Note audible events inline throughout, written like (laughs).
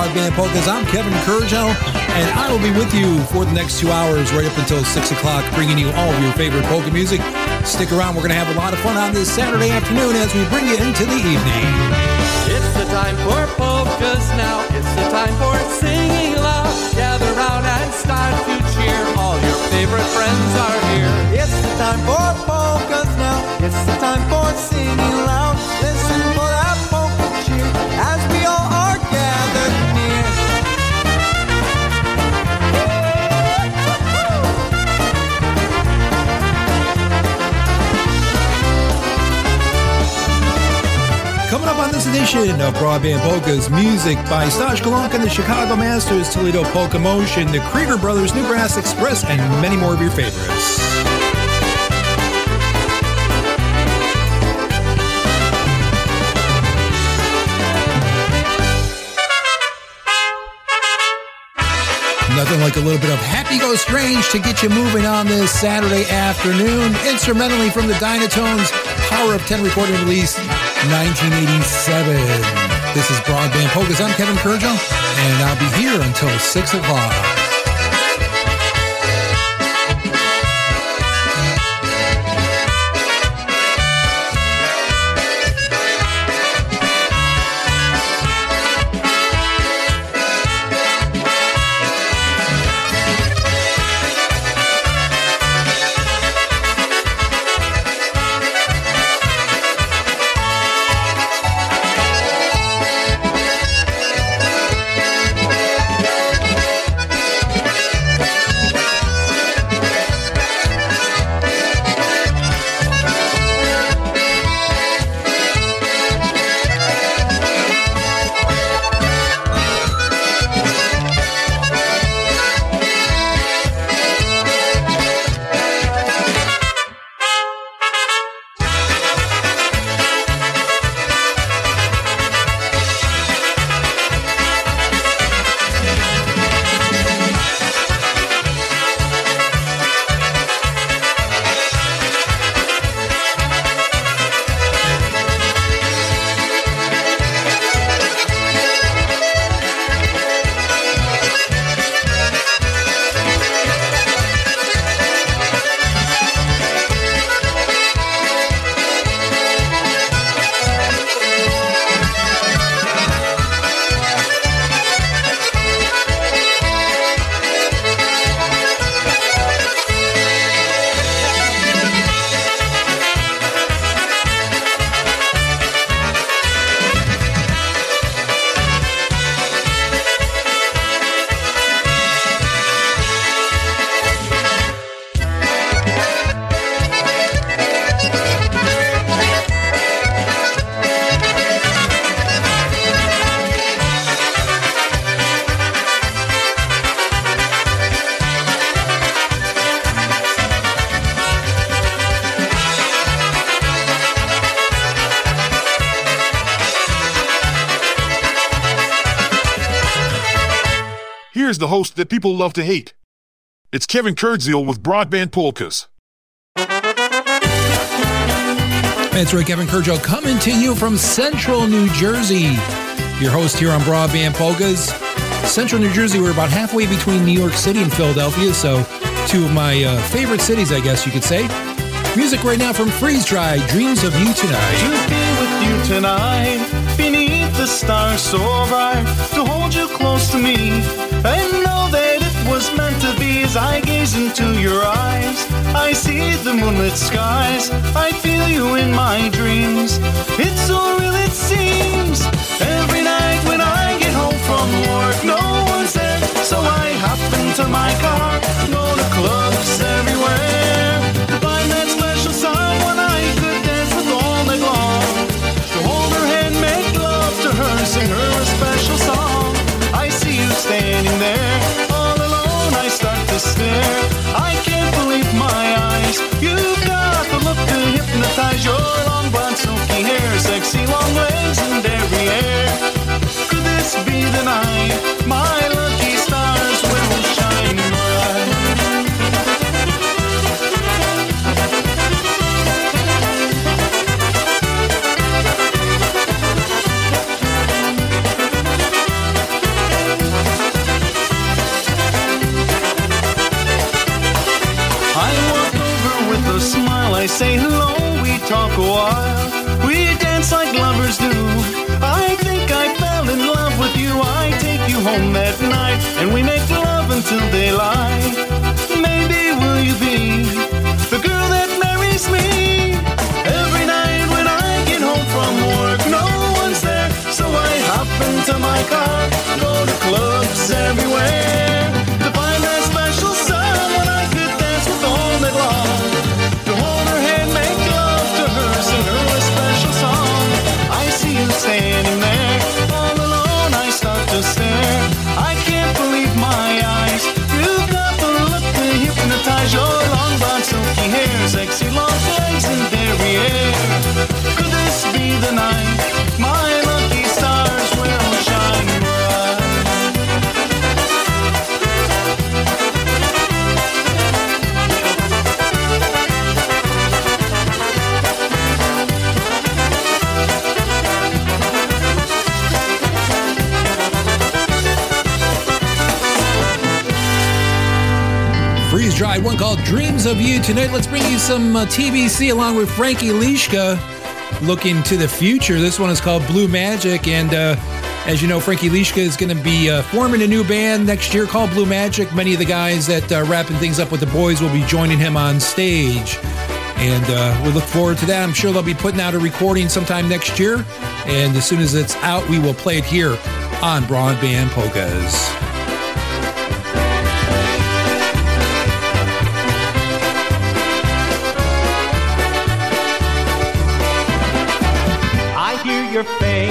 Newcastle Radio Polkas. I'm Kevin Kurdziel, and I will be with you for the next two hours, right up until 6 o'clock, bringing you all of your favorite polka music. Stick around, we're going to have a lot of fun on this Saturday afternoon as we bring you into the evening. It's the time for polkas now. It's the time for singing loud. Gather round and start to cheer. All your favorite friends are here. It's the time for polkas now. It's the time for singing loud. Listen Coming up on this edition of Broadband Polkas, music by Stash Golonka and the Chicago Masters, Toledo Polka Motion, the Krieger Brothers, New Brass Express, and many more of your favorites. Nothing like a little bit of Happy Go Strange to get you moving on this Saturday afternoon. Instrumentally from the Dynatones, Power of 10 recording release 1987. This is Broadband Polkas. I'm Kevin Kurdziel, and I'll be here until 6 o'clock. The host that people love to hate. It's Kevin Kurdziel with Broadband Polkas. That's right, Kevin Kurdziel coming to you from Central New Jersey. Your host here on Broadband Polkas. Central New Jersey, we're about halfway between New York City and Philadelphia, so two of my uh, favorite cities, I guess you could say. Music right now from Freeze Dried, Dreams of You To Tonight. be with you tonight, beneath the stars so bright, to hold you close to me, and know that it was meant to be as I gaze into your eyes. I see the moonlit skies, I feel you in my dreams. It's so real it seems. Every night when I get home from work, no one's there, so I hop into my car, go to clubs sexy long legs and derriere. Could this be the night my Dance like lovers do. I think I fell in love with you. I take you home at night, and we make love until daylight. Maybe will you be the girl that marries me? Every night when I get home from work, no one's there, so I hop into my car, go to clubs everywhere to find that special someone I could dance with all night long. The night my lucky stars will shine bright? Freeze dried one called Dreams of You. Tonight, let's bring you some uh, TBC along with Frankie Lishka looking to the future. This one is called Blue Magic. And uh, as you know, Frankie Lishka is going to be uh, forming a new band next year called Blue Magic. Many of the guys that are wrapping things up with the boys will be joining him on stage. And uh, we look forward to that. I'm sure they'll be putting out a recording sometime next year. And as soon as it's out, we will play it here on Broadband Polkas. Your favorite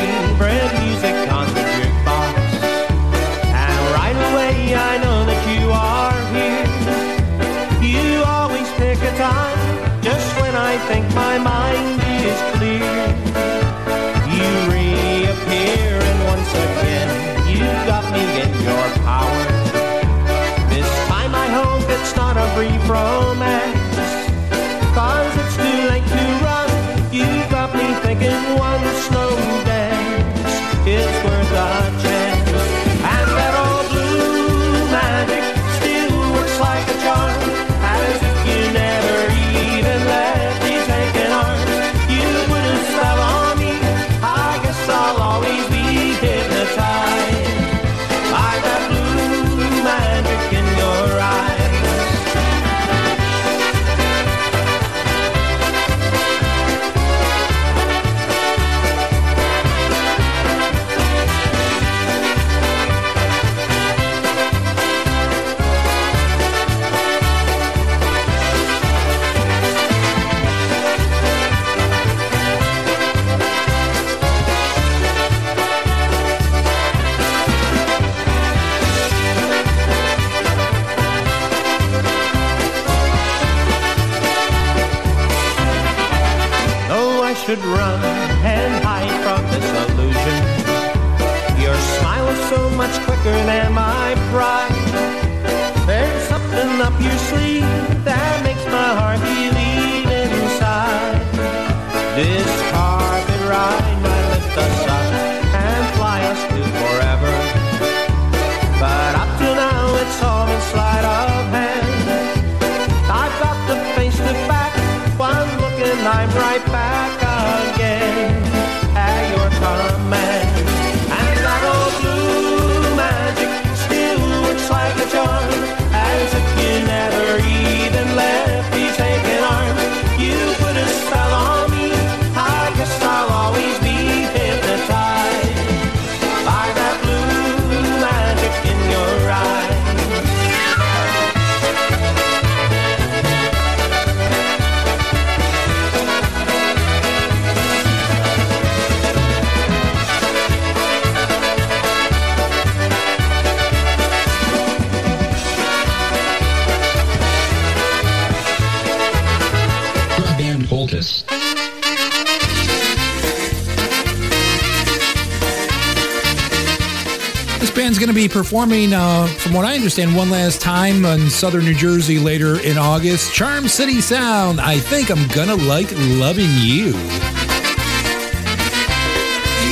performing, uh, from what I understand, one last time in southern New Jersey later in August. Charm City Sound, I think I'm gonna like loving you.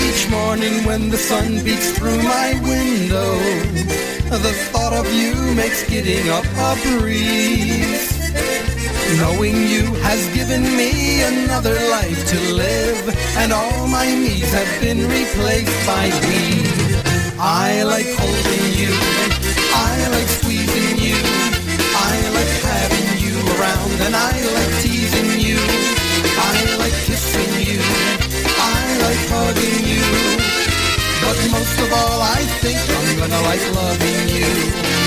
Each morning when the sun beats through my window, the thought of you makes getting up a breeze. Knowing you has given me another life to live, and all my needs have been replaced by these. I like holding you. I like squeezing you. I like having you around and I like teasing you. I like kissing you. I like hugging you. But most of all, I think I'm gonna like loving you.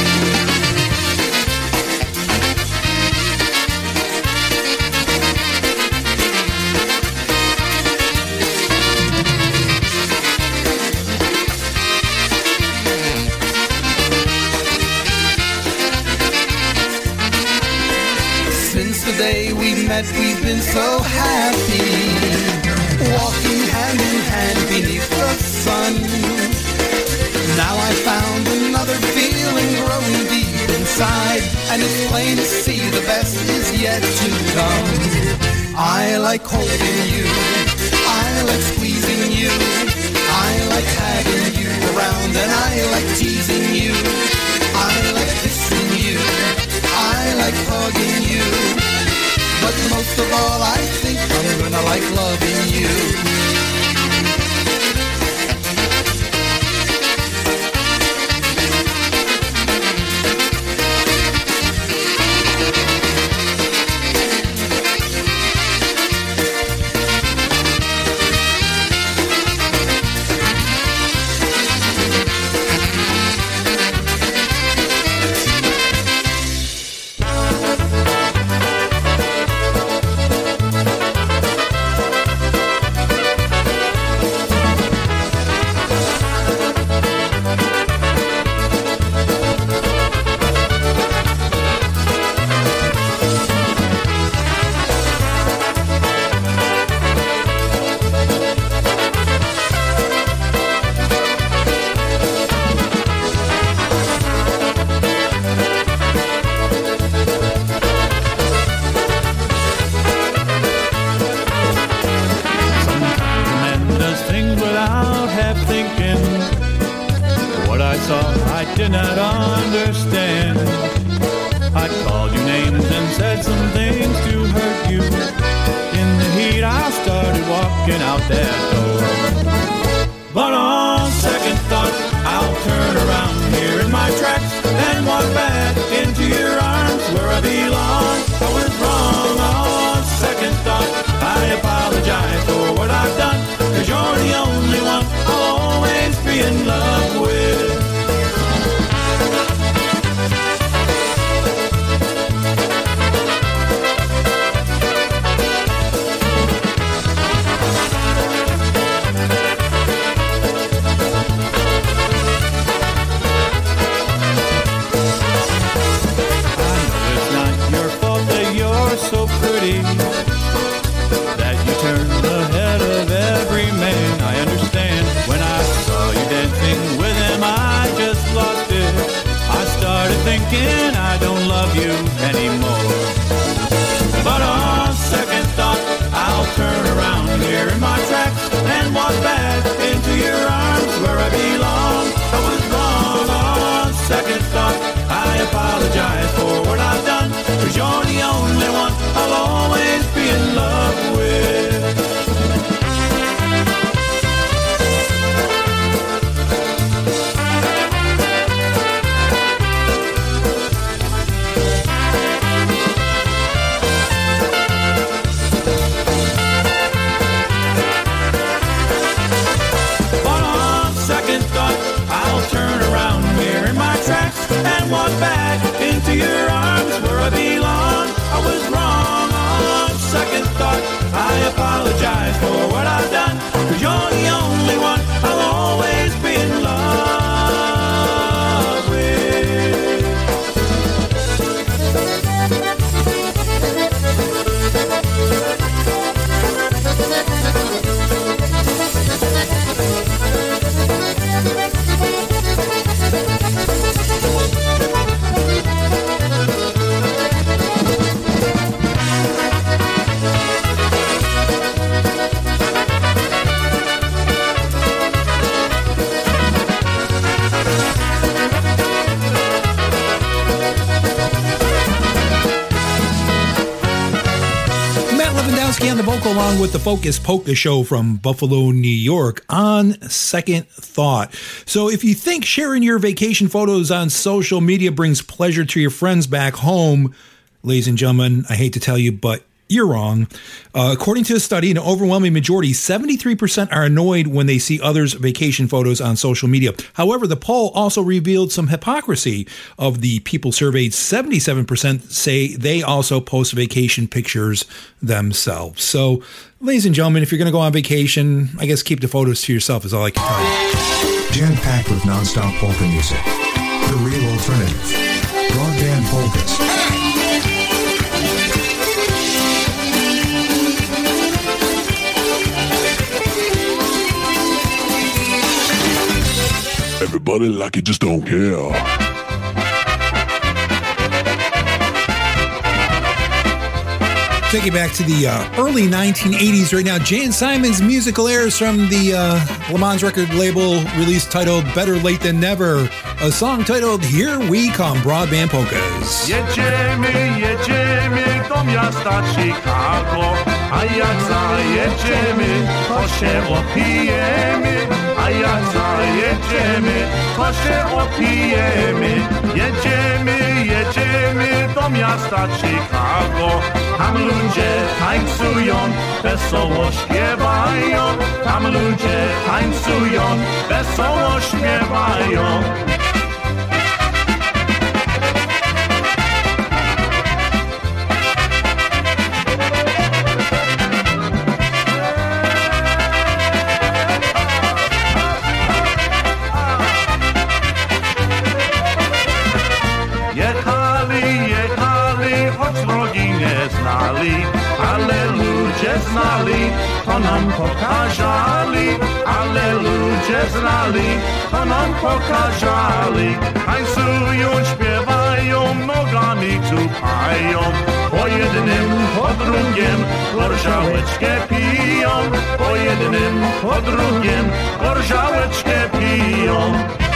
so happy, walking hand in hand beneath the sun. Now I found another feeling growing deep inside, and it's plain to see the best is yet to come. I like holding you. Along with the Focus Polka Show from Buffalo, New York on Second Thought. So if you think sharing your vacation photos on social media brings pleasure to your friends back home, ladies and gentlemen, I hate to tell you, but you're wrong. Uh, according to a study, an overwhelming majority, 73%, are annoyed when they see others' vacation photos on social media. However, the poll also revealed some hypocrisy. Of the people surveyed, 77% say they also post vacation pictures themselves. So, ladies and gentlemen, if you're going to go on vacation, I guess keep the photos to yourself, is all I can tell you. Jam packed with non-stop polka music. The real alternative. Broadband polkas. Everybody like you just don't care. Take it back to the uh, early 1980s right now. Jan Simon's musical airs from the uh, Le Mans record label release titled Better Late Than Never. A song titled Here We Come, Broadband Polkas. Jedziemy, jedziemy do miasta Chicago, a jak zajedziemy, to się opijemy. A jak zajedziemy, to się opijemy. Jedziemy, jedziemy do miasta Chicago. Tam ludzie tańcują, wesoło śpiewają. Tam ludzie tańcują, wesoło śpiewają. Znali, to nam pokazali, ale ludzie znali, to nam pokazali. Tańcują, śpiewają, nogami tupają, po jednym, po drugim, gorzałeczkę piją, po jednym, po drugim, gorzałeczkę piją.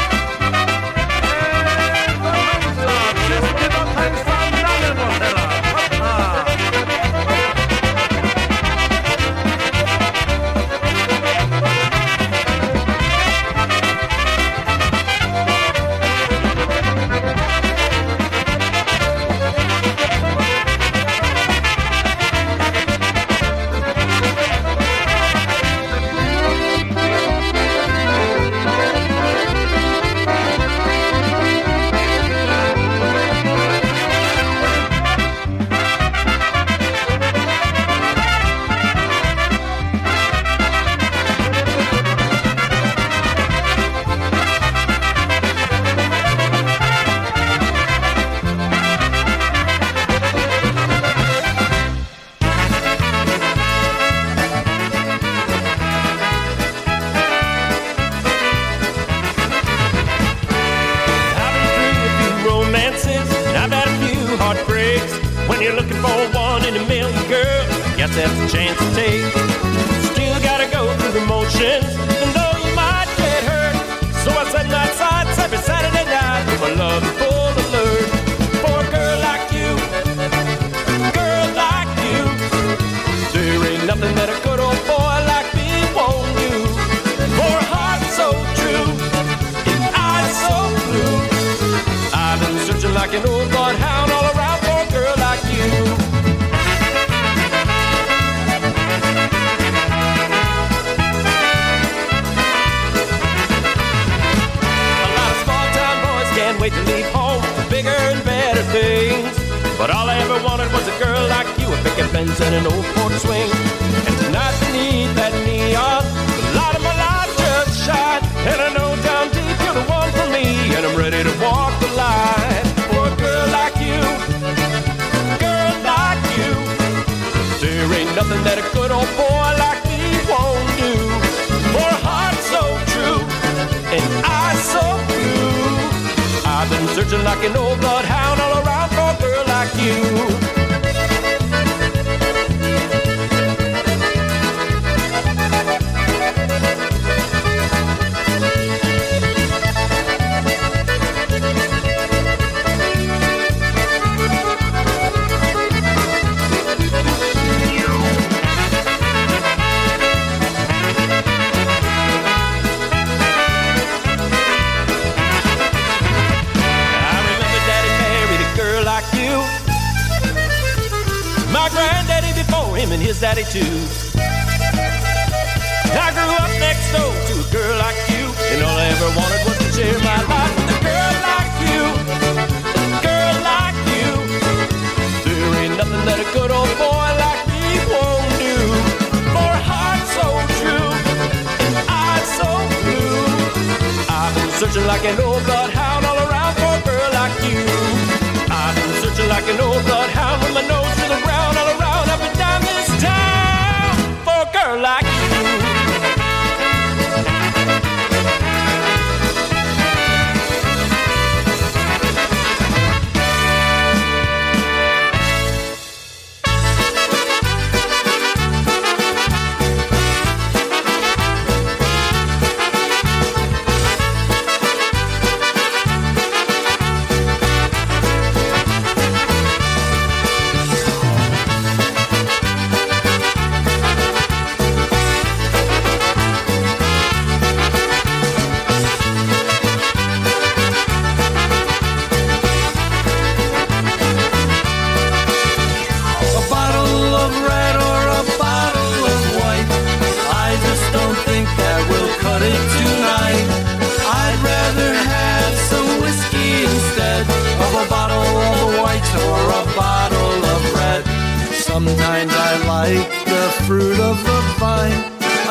Sometimes I like the fruit of the vine,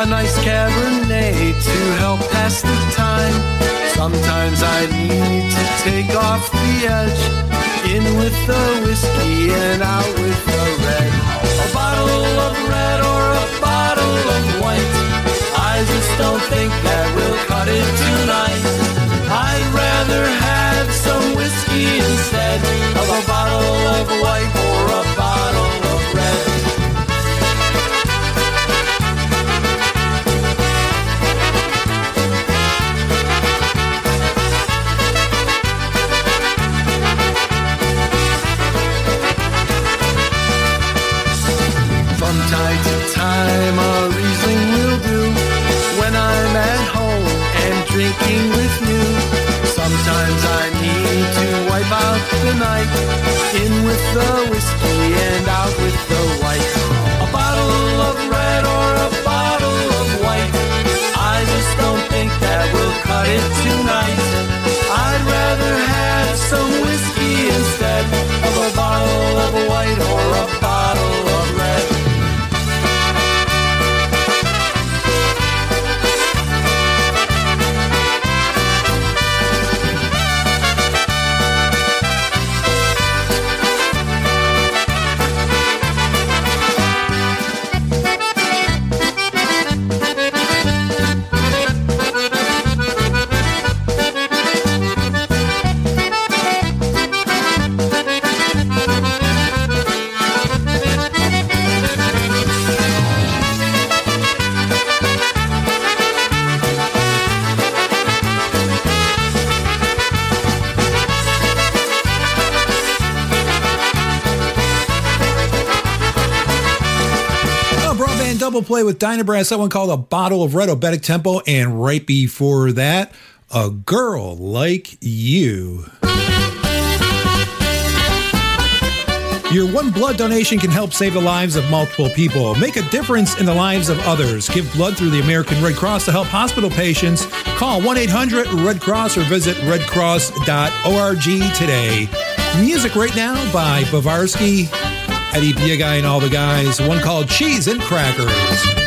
a nice cabernet to help pass the time. Sometimes I need to take off the edge, in with the whiskey and out with the red. A bottle of red or a bottle of white. I just don't think that we'll cut it tonight. I'd rather have some whiskey instead of a bottle of white the whiskey and out with the white. A bottle of red or a bottle of white. I just don't think that will cut it tonight. Play with Dynabrass, that one called A Bottle of Red Obetic Tempo, and right before that, A Girl Like You. Your one blood donation can help save the lives of multiple people. Make a difference in the lives of others. Give blood through the American Red Cross to help hospital patients. Call 1 800 Red Cross or visit redcross.org today. Music right now by Bavarsky, Eddie Biagai, and all the guys. One called Cheese and Crackers.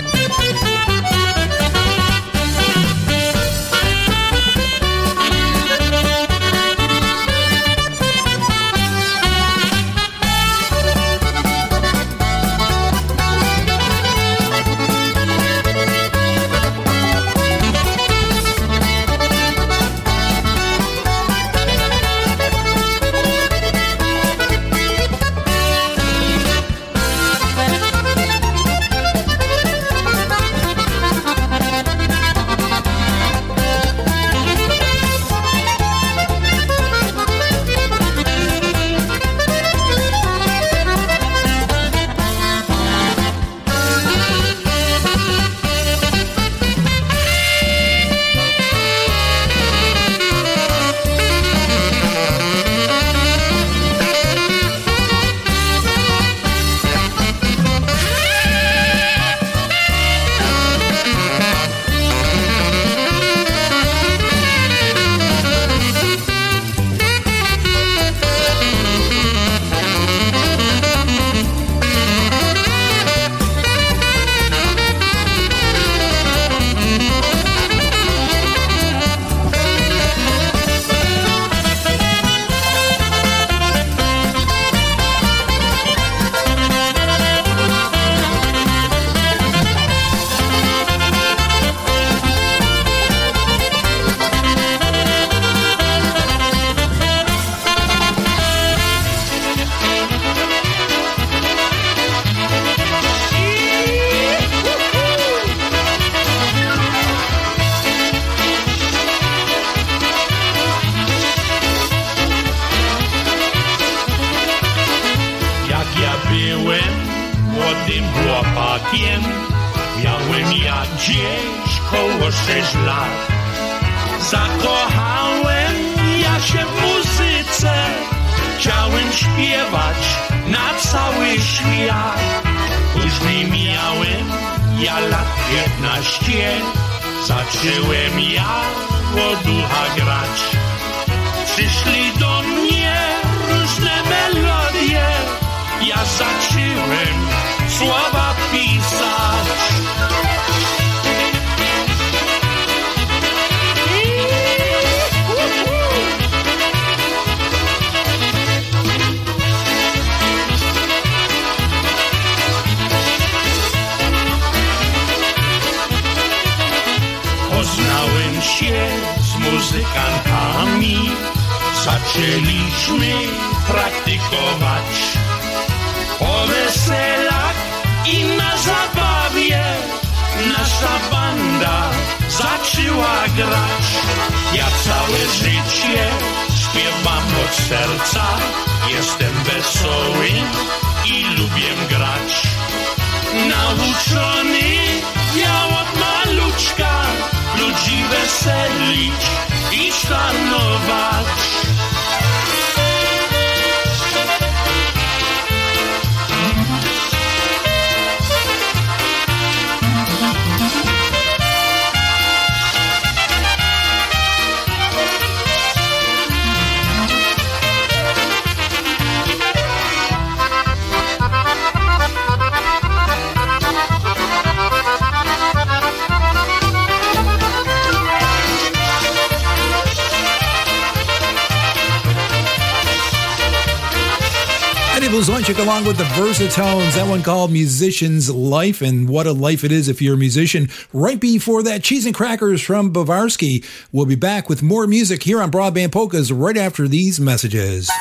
Versatones. That one called Musician's Life, and what a life it is if you're a musician. Right before that, Cheese and Crackers from Bavarsky. We'll be back with more music here on Broadband Polkas right after these messages.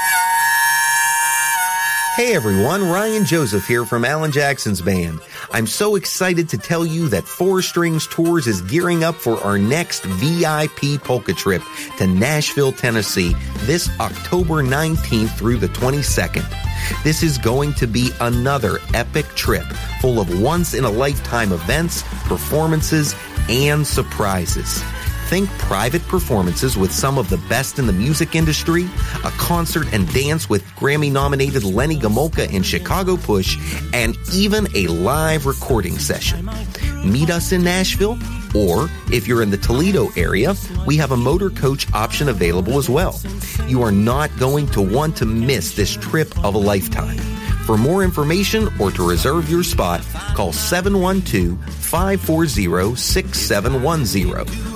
Hey everyone, Ryan Joseph here from Alan Jackson's band. I'm so excited to tell you that Four Strings Tours is gearing up for our next VIP polka trip to Nashville, Tennessee this October 19th through the 22nd. This is going to be another epic trip full of once in a lifetime events, performances, and surprises. Think private performances with some of the best in the music industry, a concert and dance with Grammy nominated Lenny Gomulka and Chicago Push, and even a live recording session. Meet us in Nashville, or if you're in the Toledo area, we have a motor coach option available as well. You are not going to want to miss this trip of a lifetime. For more information or to reserve your spot, call 712 540 6710.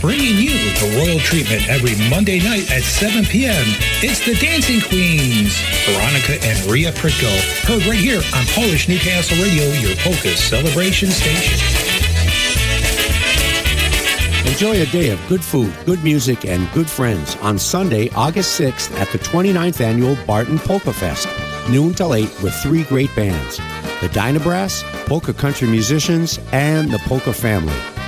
Bringing you the royal treatment every Monday night at 7 p.m. It's the Dancing Queens, Veronica and Ria Pritko. Heard right here on Polish Newcastle Radio, your polka celebration station. Enjoy a day of good food, good music, and good friends on Sunday, August 6th at the 29th annual Barton Polka Fest, noon till 8 with three great bands the Dynabrass, Polka Country Musicians, and the Polka Family.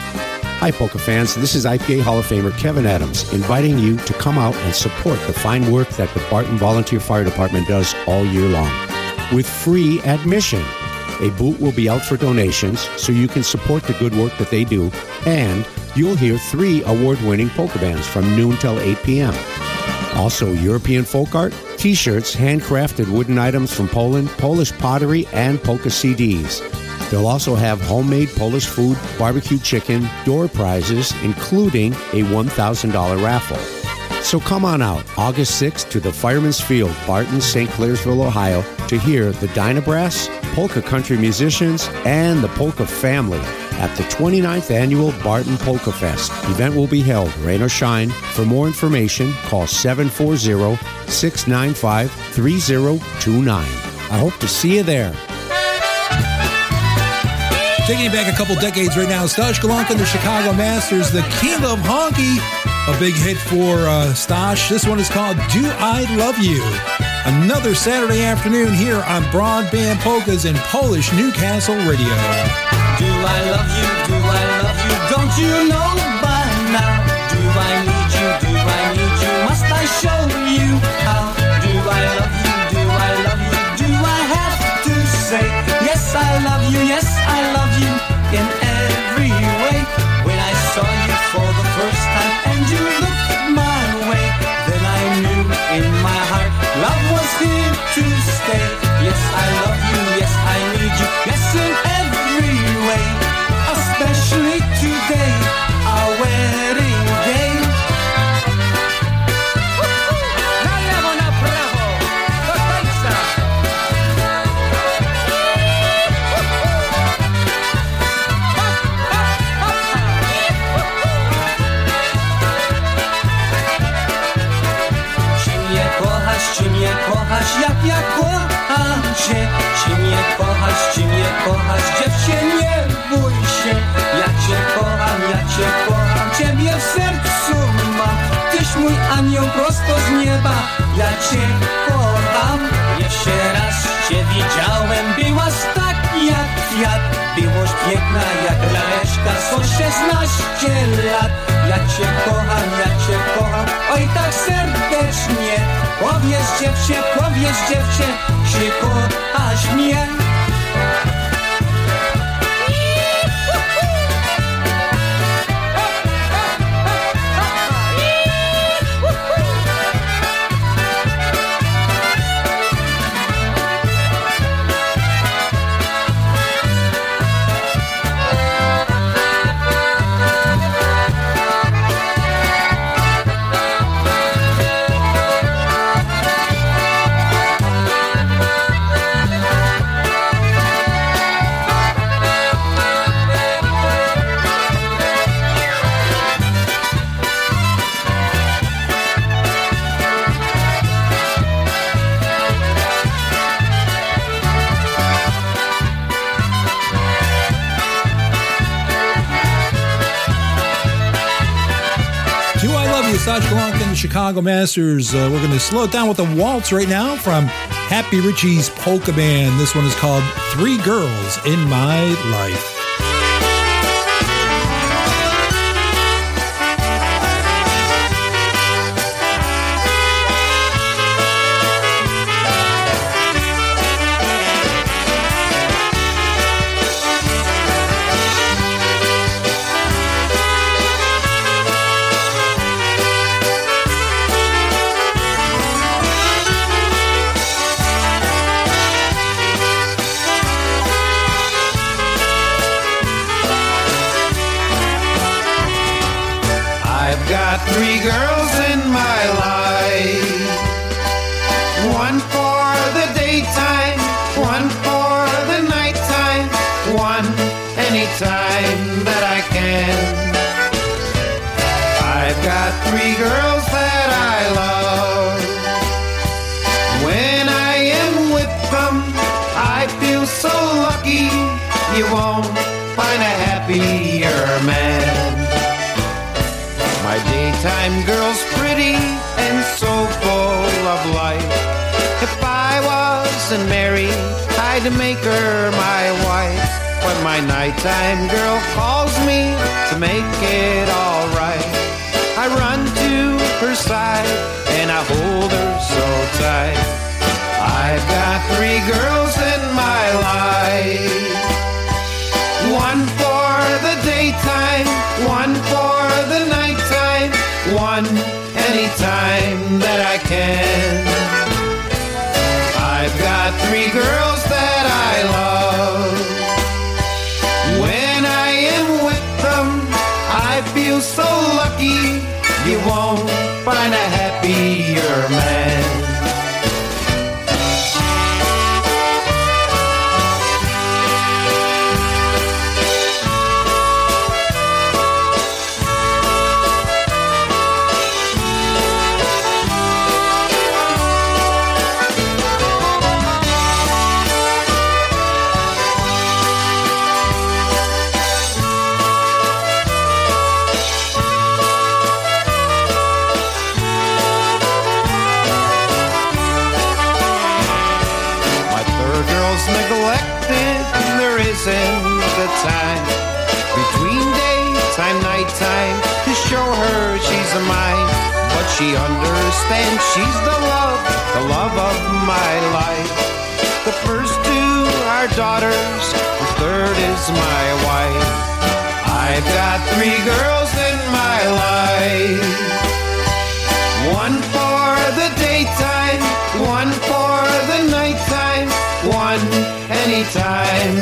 Hi, Polka fans. This is IPA Hall of Famer Kevin Adams inviting you to come out and support the fine work that the Barton Volunteer Fire Department does all year long. With free admission, a boot will be out for donations so you can support the good work that they do, and you'll hear three award winning polka bands from noon till 8 p.m. Also, European folk art, t shirts, handcrafted wooden items from Poland, Polish pottery, and polka CDs. They'll also have homemade Polish food, barbecue chicken, door prizes, including a $1,000 raffle. So come on out August 6th to the Fireman's Field, Barton, St. Clairsville, Ohio, to hear the Dynabrass, Polka Country Musicians, and the Polka Family at the 29th Annual Barton Polka Fest. Event will be held, rain or shine. For more information, call 740 695 3029. I hope to see you there. Taking it back a couple decades right now, Stash Golonka and the Chicago Masters, the King of Honky, a big hit for uh, Stash. This one is called Do I Love You? Another Saturday afternoon here on Broadband Polkas in Polish Newcastle Radio. Do I love you? Do I love you? Don't you know by now? Do I need you? Do I need you? Must I show you how? Do I love you? Do I love you? Do I have to say yes? I love you. Yes, kochasz, dziewczę nie bój się. Ja cię kocham, ja cię kocham, ciebie w sercu mam Tyś mój anioł prosto z nieba, ja cię kocham. Jeszcze raz cię widziałem, byłaś tak jak kwiat Byłość piękna jak laleczka, są 16 lat. Ja cię kocham, ja cię kocham, oj tak serdecznie. Powiedz dziewczę, powiedz dziewczę, czy kochasz mnie Chicago Masters. Uh, we're going to slow it down with a waltz right now from Happy Richie's Polka Band. This one is called Three Girls in My Life. Are daughters, the third is my wife. I've got three girls in my life. One for the daytime, one for the nighttime, one anytime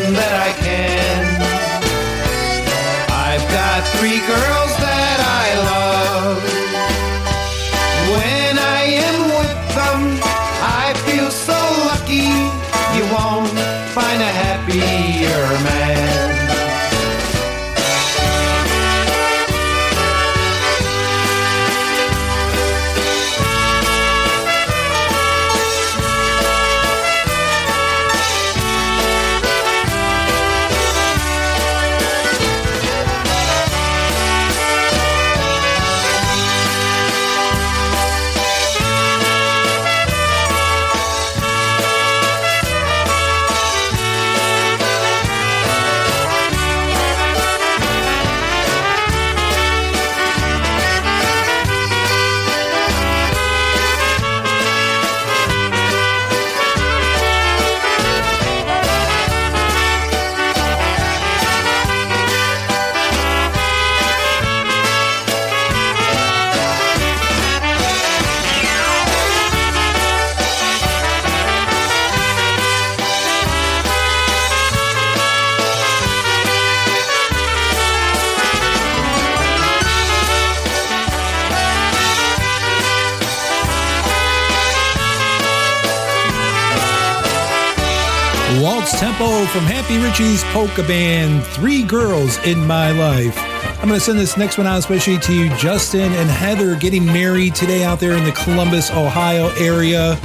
Richie's Polka Band, Three Girls in My Life. I'm going to send this next one out especially to you, Justin and Heather, getting married today out there in the Columbus, Ohio area.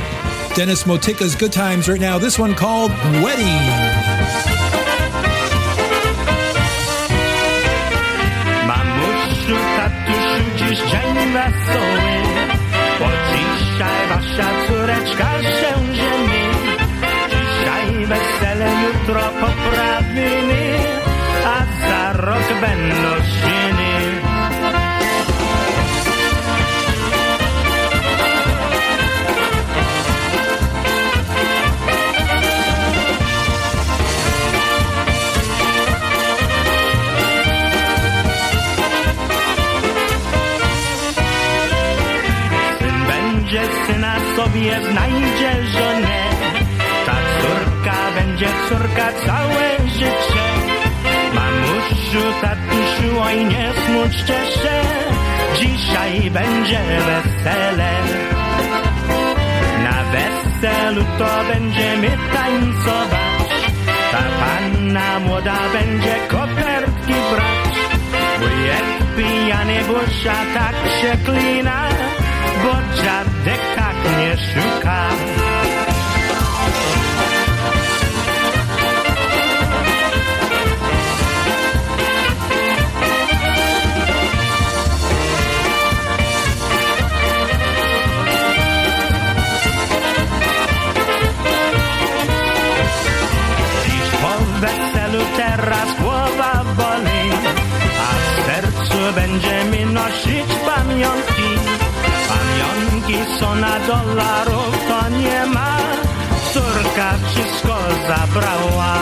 Dennis Motika's Good Times right now. This one called Wedding. Dzisiaj wasza córeczka się jutro poprawiny, a za rok będą. Syn będzie syna sobie znajdzie żonę. Będzie córka całe życie. Mamusiu, tatusiu, oj nie smućcie się. Dzisiaj będzie wesele. Na weselu to będziemy tańcować. Ta panna młoda będzie kopertki brać. Wujek pijany burza tak się klina, bo dziadek tak nie szuka. Teraz głowa boli, a w sercu będziemy nosić pamiątki. Pamiątki są na dolarów, to nie ma, córka wszystko zabrała.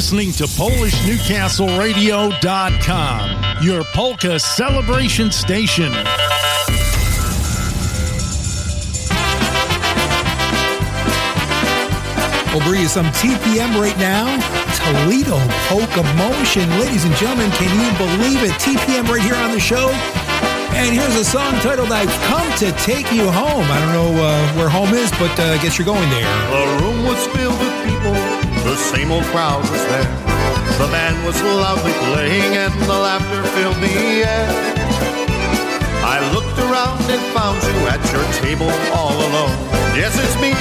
Listening to PolishNewcastleRadio.com, your polka celebration station. We'll bring you some TPM right now. Toledo Polka Motion. Ladies and gentlemen, can you believe it? TPM right here on the show. And here's a song titled I've Come to Take You Home. I don't know uh, where home is, but uh, I guess you're going there. The room was filled with people, the same old crowd was there. The band was loudly playing and the laughter filled the air. I looked around and found you at your table all alone. Yes, it's me,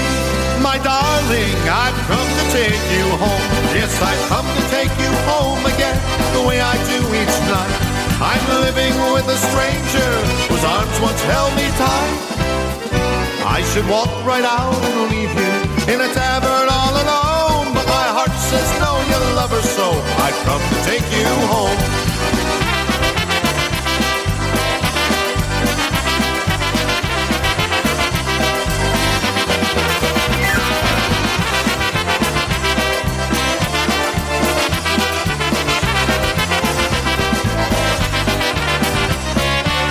my darling. I've come to take you home. Yes, I've come to take you home again, the way I do each night. I'm living with a stranger whose arms once held me tight. I should walk right out and leave you in a tavern all alone. Says no, you love her so. I've come to take you home.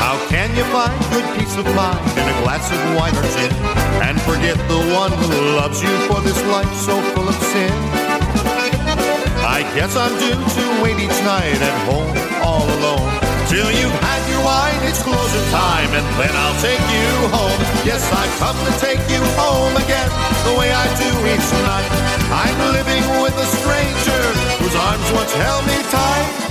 How can you find good peace of mind in a glass of wine or gin and forget the one who loves you for this life so full of sin? I guess I'm due to wait each night at home all alone. Till you've had your wine, it's closing time, and then I'll take you home. Yes, I've come to take you home again, the way I do each night. I'm living with a stranger whose arms once held me tight.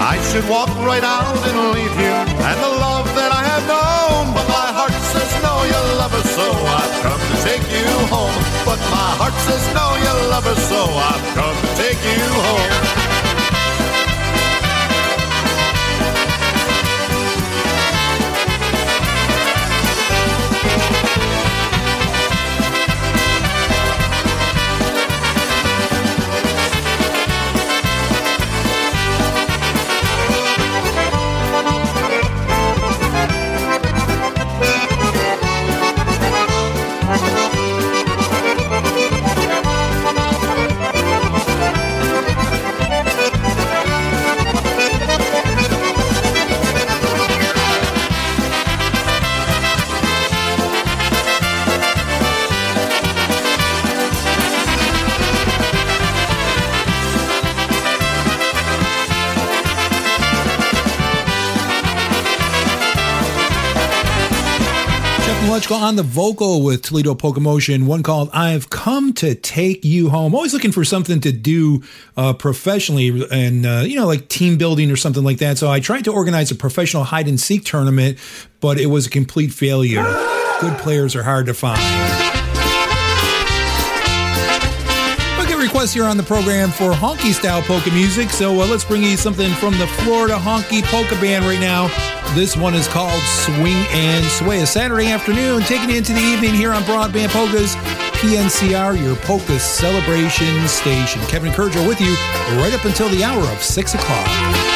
I should walk right out and leave you and the love that I have known. But my heart says no, you love her so I've come to take you home. But my heart says no, you love her so I've come to take you home. On the vocal with Toledo Polka Motion, one called I've Come to Take You Home. Always looking for something to do uh, professionally and, uh, you know, like team building or something like that. So I tried to organize a professional hide and seek tournament, but it was a complete failure. Good players are hard to find. Requests here on the program for honky style polka music. So uh, let's bring you something from the Florida Honky Polka Band right now. This one is called Swing and Sway. A Saturday afternoon, taking into the evening here on Broadband Polkas, PNCR, your polka celebration station. Kevin Kurdziel with you right up until the hour of 6 o'clock.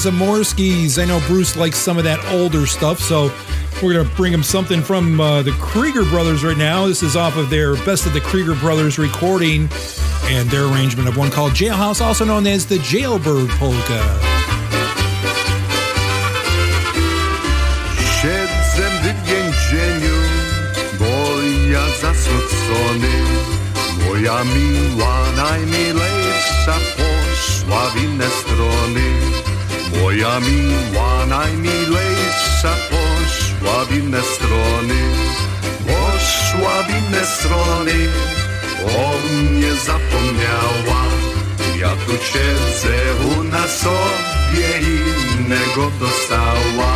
Zamorskis. I know Bruce likes some of that older stuff, so we're going to bring him something from uh, the Krieger Brothers right now. This is off of their Best of the Krieger Brothers recording and their arrangement of one called Jailhouse, also known as the Jailbird Polka. Siedzę w więzieniu, bo ja zasmucony. Moja miła, najmilejsza poszła w inne strony. Moja miła, najmilejsza poszła w inne strony. Poszła w inne strony, o mnie zapomniała. Ja tu siedzę, ona sobie innego dostała.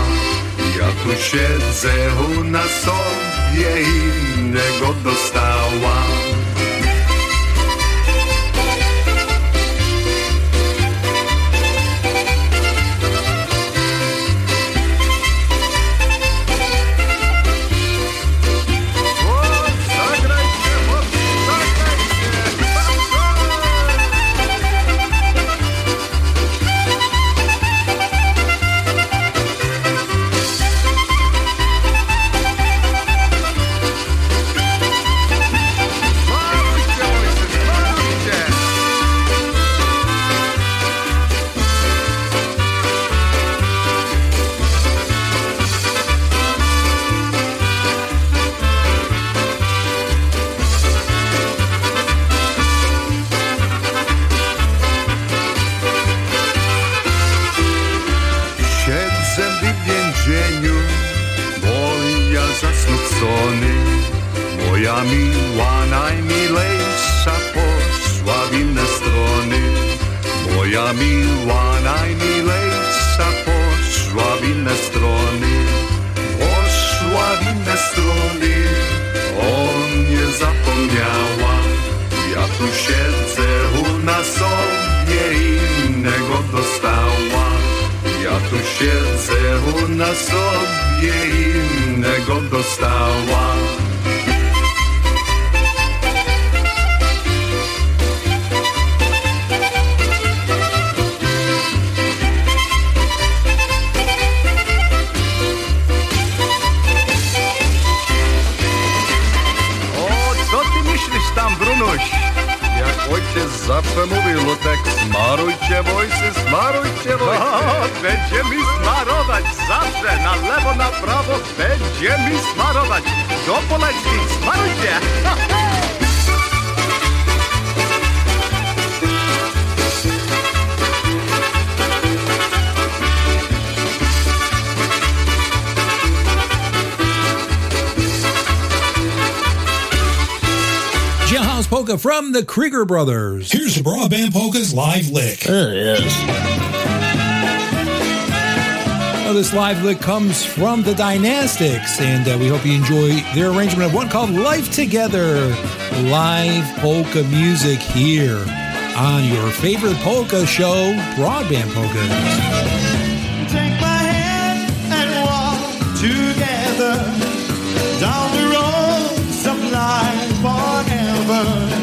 Ja tu siedzę, ona sobie innego dostała. The Krieger Brothers. Here's the Broadband Polka's live lick. There it is. Well, this live lick comes from the Dynastics, and uh, we hope you enjoy their arrangement of one called Life Together. Live polka music here on your favorite polka show, Broadband Polka. Take my hand and walk together down the roads of life forever.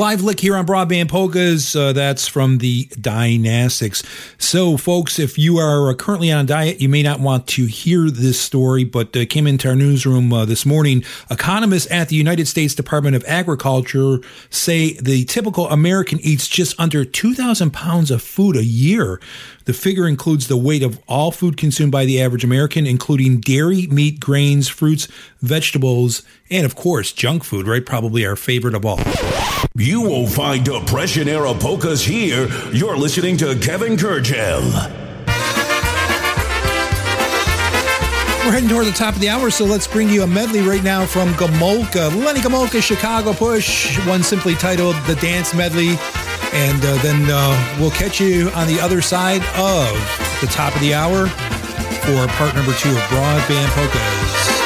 Live lick here on Broadband Polkas. Uh, that's from the Dynastics. So, folks, if you are uh, currently on a diet, you may not want to hear this story, but uh, came into our newsroom uh, this morning. Economists at the United States Department of Agriculture say the typical American eats just under 2,000 pounds of food a year. The figure includes the weight of all food consumed by the average American, including dairy, meat, grains, fruits, vegetables, and of course, junk food, right? Probably our favorite of all. You won't find Depression era polkas here. You're listening to Kevin Kurdziel. We're heading toward the top of the hour, so let's bring you a medley right now from Gomulka. Lenny Gomulka, Chicago Push, one simply titled The Dance Medley. And uh, then uh, we'll catch you on the other side of the top of the hour for part number two of Broadband Polkas.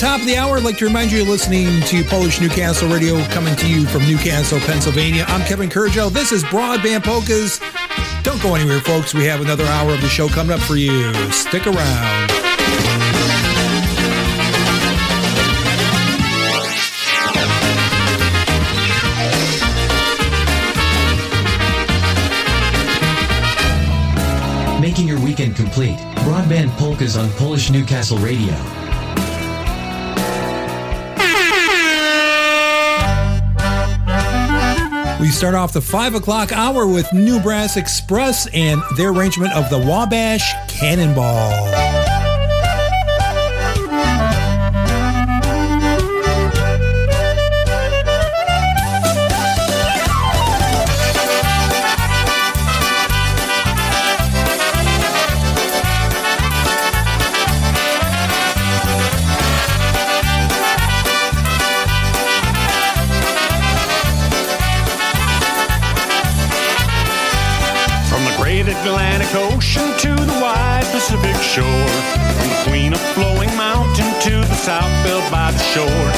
Top of the hour. I'd like to remind you you're listening to Polish Newcastle Radio coming to you from Newcastle, Pennsylvania. I'm Kevin Kurdziel. This is Broadband Polkas. Don't go anywhere, folks. We have another hour of the show coming up for you. Stick around. Making your weekend complete. Broadband polkas on Polish Newcastle Radio. We start off the 5 o'clock hour with New Brass Express and their arrangement of the Wabash Cannonball. Shore. From the queen of flowing mountain to the south built by the shore.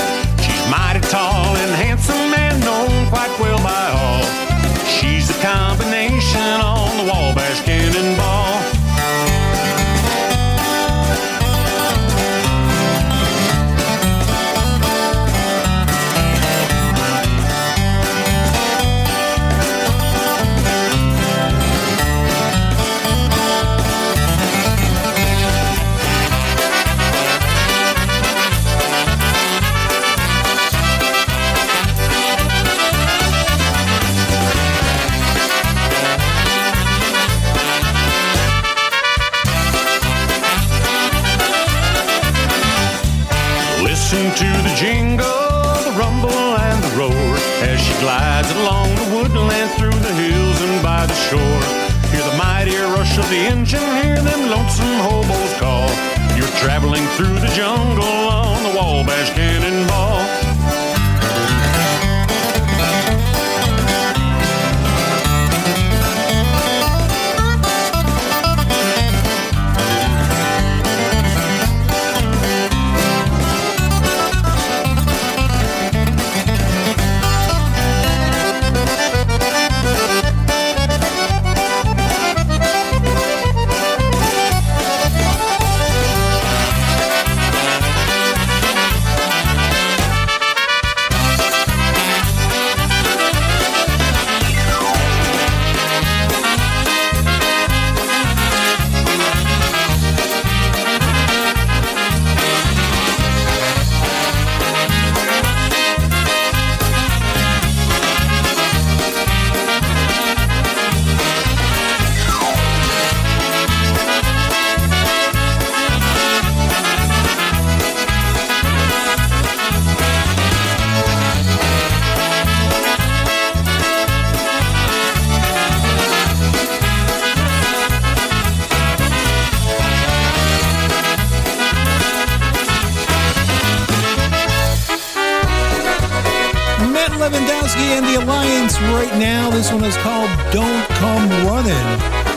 And the Alliance right now. This one is called Don't Come Running.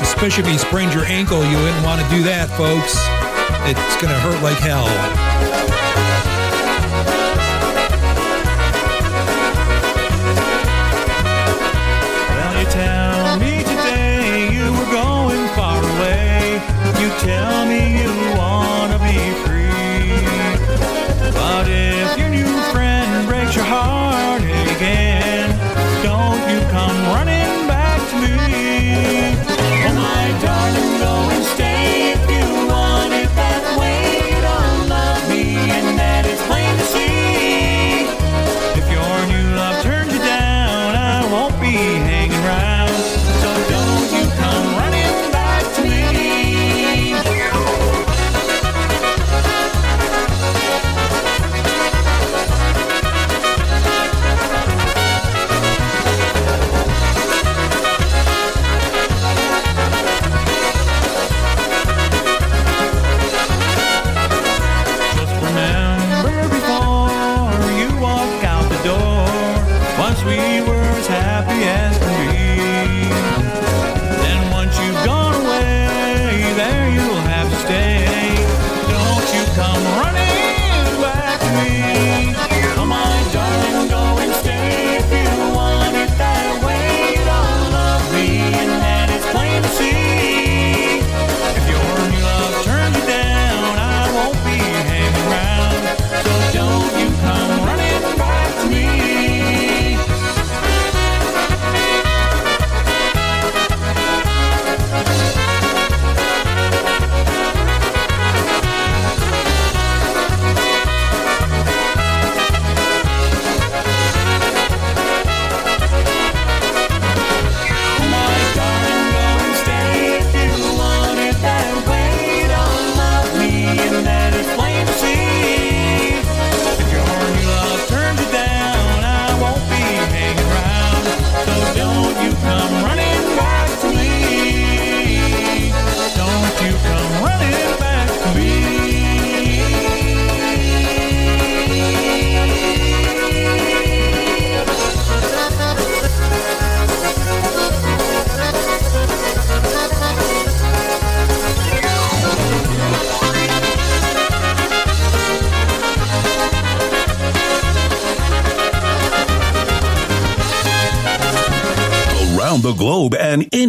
Especially if you sprained your ankle, you wouldn't want to do that, folks. It's going to hurt like hell.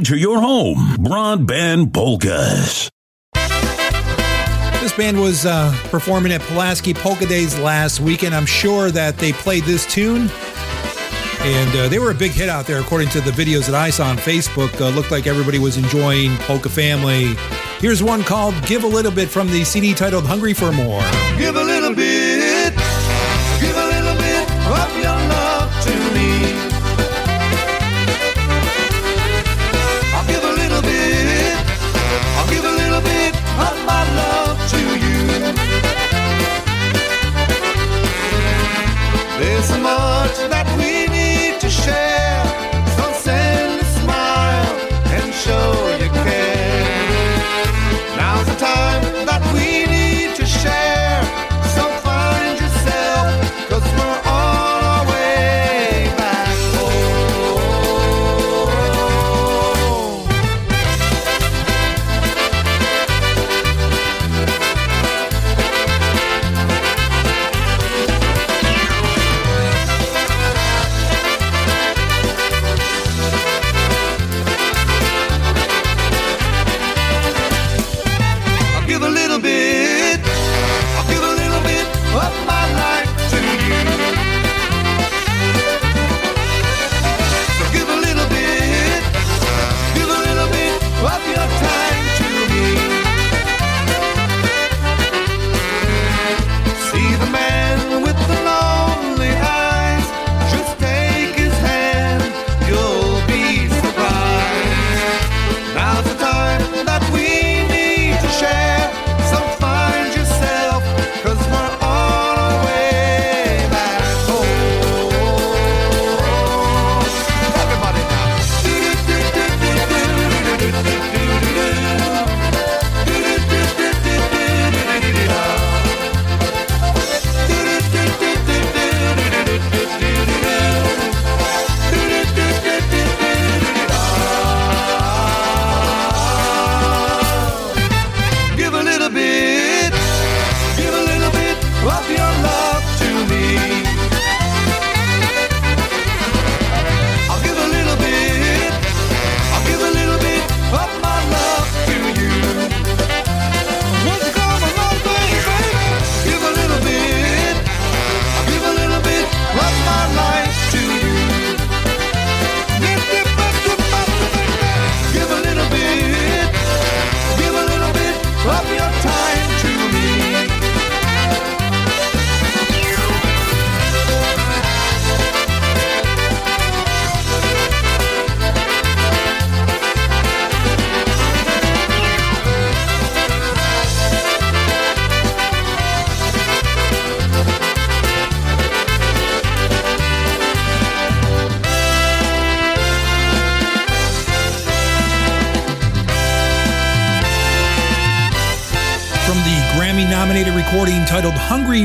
And into your home. Broadband Polkas. This band was uh, performing at Pulaski Polka Days last weekend. I'm sure that they played this tune. And uh, they were a big hit out there, according to the videos that I saw on Facebook. Uh, looked like everybody was enjoying Polka Family. Here's one called Give a Little Bit from the CD titled Hungry for More. Give a little bit, give a little bit of your love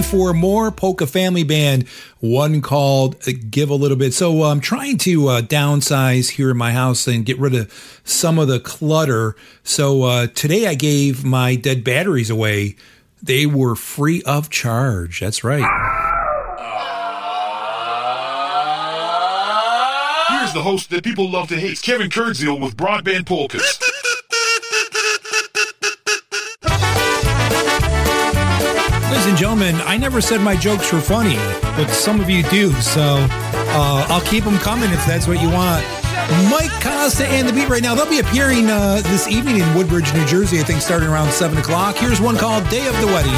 For More Polka Family Band, one called Give a Little Bit. So uh, I'm trying to uh, downsize here in my house and get rid of some of the clutter. So uh, today I gave my dead batteries away. They were free of charge. That's right. Here's the host that people love to hate, Kevin Kurdziel with Broadband Polkas. And gentlemen, I never said my jokes were funny, but some of you do, so uh, I'll keep them coming if that's what you want. Mike Costa and the Beat right now, they'll be appearing uh, this evening in Woodbridge, New Jersey, I think starting around 7 o'clock. Here's one called Day of the Wedding.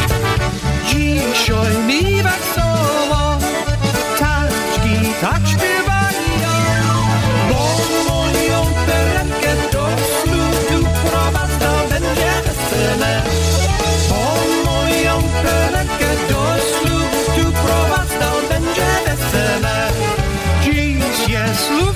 Dziś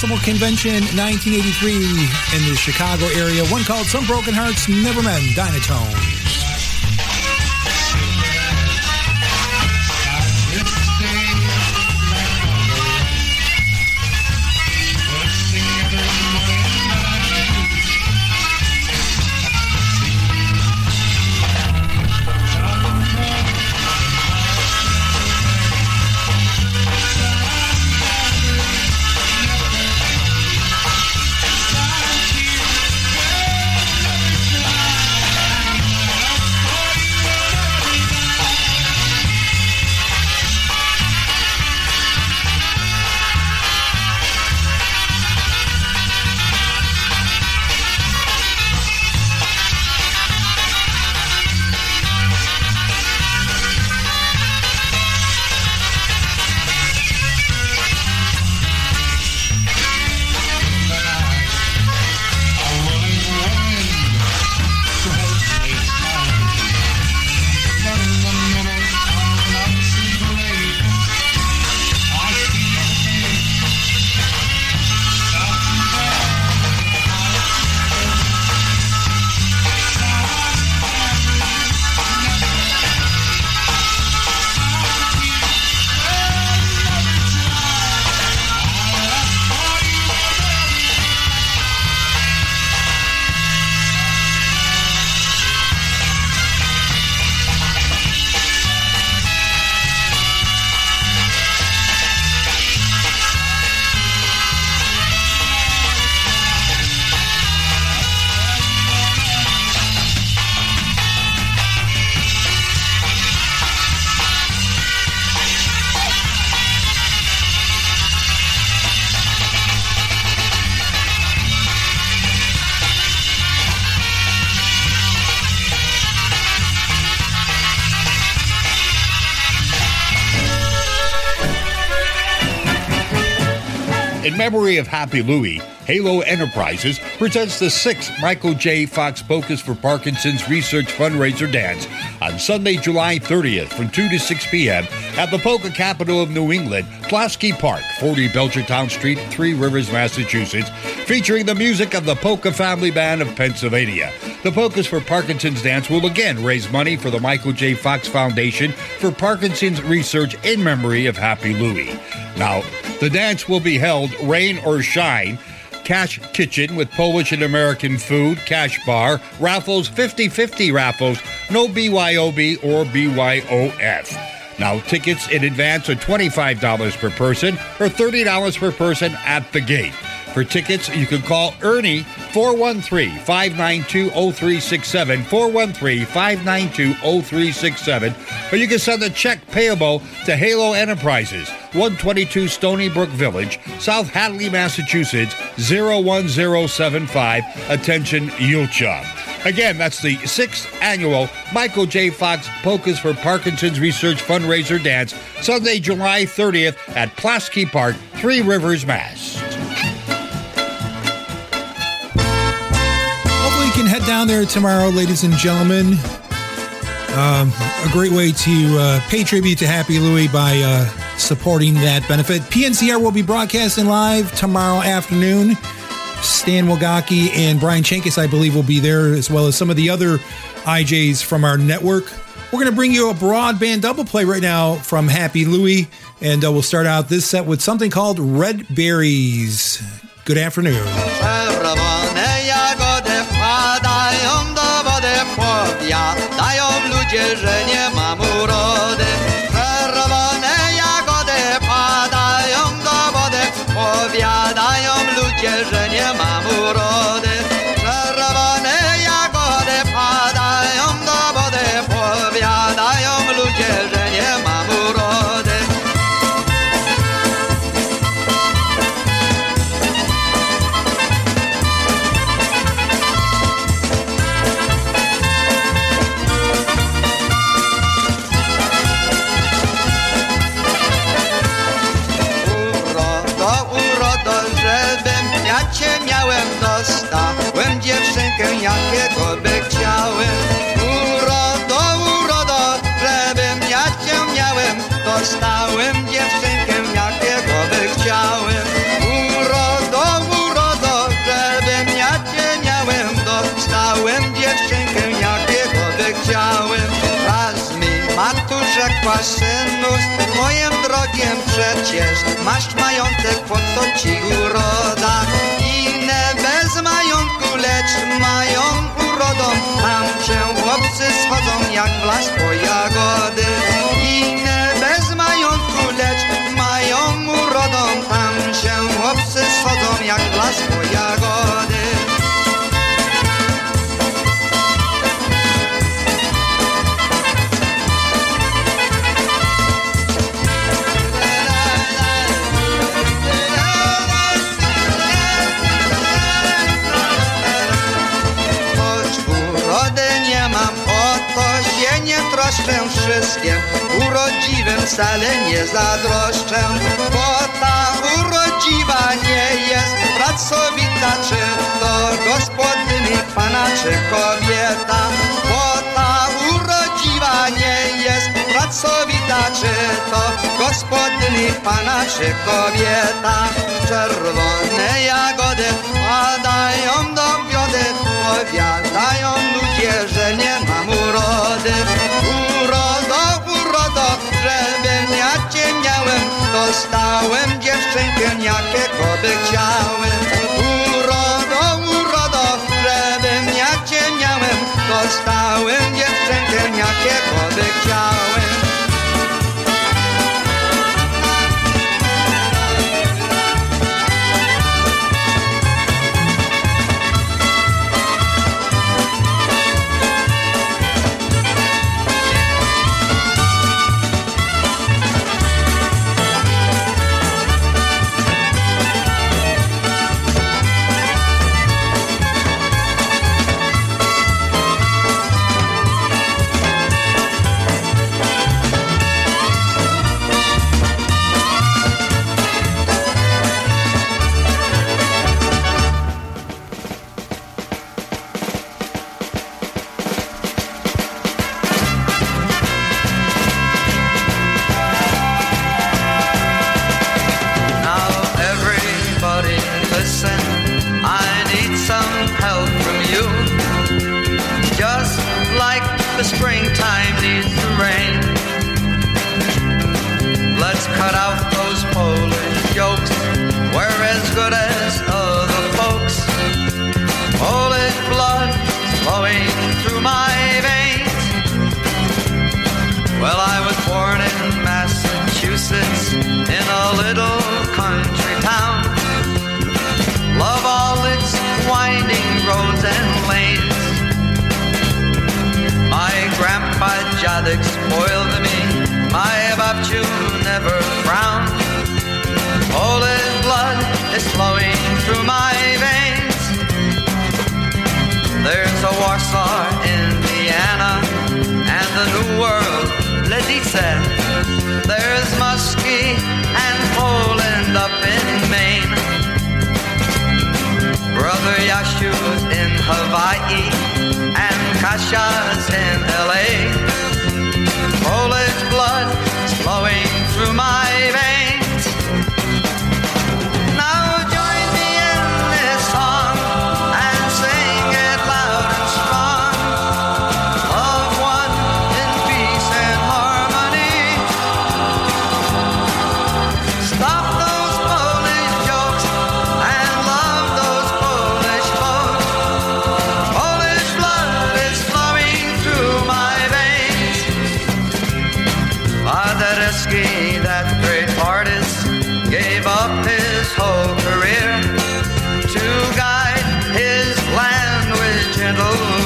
Convention 1983 in the Chicago area. One called Some Broken Hearts Never Men, Dynatone. Memory of Happy Louie, Halo Enterprises presents the sixth Michael J. Fox Polkas for Parkinson's Research Fundraiser Dance on Sunday, July 30th from 2 to 6 p.m. at the polka capital of New England, Pulaski Park, 40 Belchertown Street, Three Rivers, Massachusetts, featuring the music of the Polka Family Band of Pennsylvania. The Polkas for Parkinson's Dance will again raise money for the Michael J. Fox Foundation for Parkinson's Research in memory of Happy Louie. Now, the dance will be held rain or shine. Cash Kitchen with Polish and American food, cash bar, raffles 50 50 raffles, no BYOB or BYOF. Now, tickets in advance are $25 per person or $30 per person at the gate. For tickets, you can call Ernie 413 592 0367, 413 592 0367, or you can send a check payable to Halo Enterprises, 122 Stony Brook Village, South Hadley, Massachusetts 01075. Attention, Julcia. Again, that's the sixth annual Michael J. Fox Polkas for Parkinson's Research Fundraiser Dance, Sunday, July 30th at Pulaski Park, Three Rivers, Mass. Down there tomorrow, ladies and gentlemen. Um, a great way to uh, pay tribute to Happy Louie by uh, supporting that benefit. PNCR will be broadcasting live tomorrow afternoon. Stan Wagaki and Brian Chankis, I believe, will be there, as well as some of the other IJs from our network. We're going to bring you a broadband double play right now from Happy Louie, and uh, we'll start out this set with something called Red Berries. Good afternoon. Powiadają ludzie, że nie synus, moim drogiem przecież masz majątek, po co ci uroda? Inne bez majątku, lecz mają urodą, tam cię chłopcy schodzą jak w las po jagody. Wcale nie zadroszczę, bo ta urodziwa nie jest pracowita, czy to gospodyni pana, czy kobieta. Bo ta urodziwa nie jest pracowita, czy to gospodyni pana, czy kobieta. Czerwone jagody padają do biody, powiadają ludzie, że nie mam urody. Dostałem dziewczynkę, jakiego by chciałem. Urodo, urodo, żebym ja cię miałem, dostałem dziewczynkę, jakiego by chciałem. With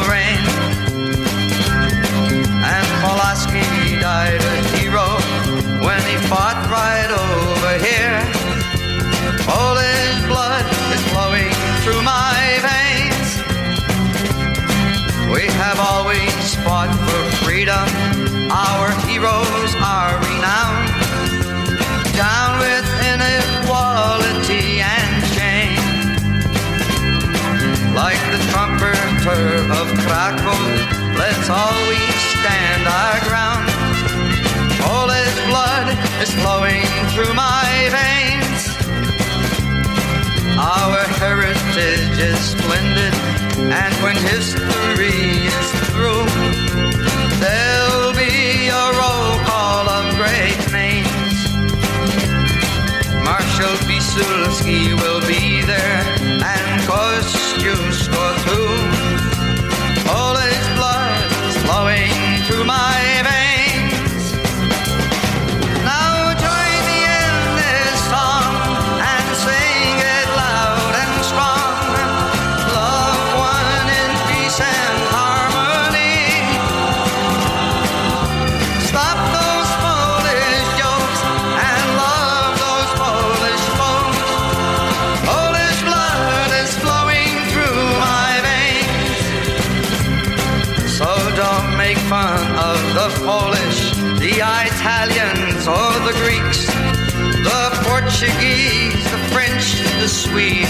Krakow, let's always stand our ground. Polish blood is flowing through my veins. Our heritage is splendid, and when history is through, there'll be a roll call of great names. Marshal Pilsudski will be there.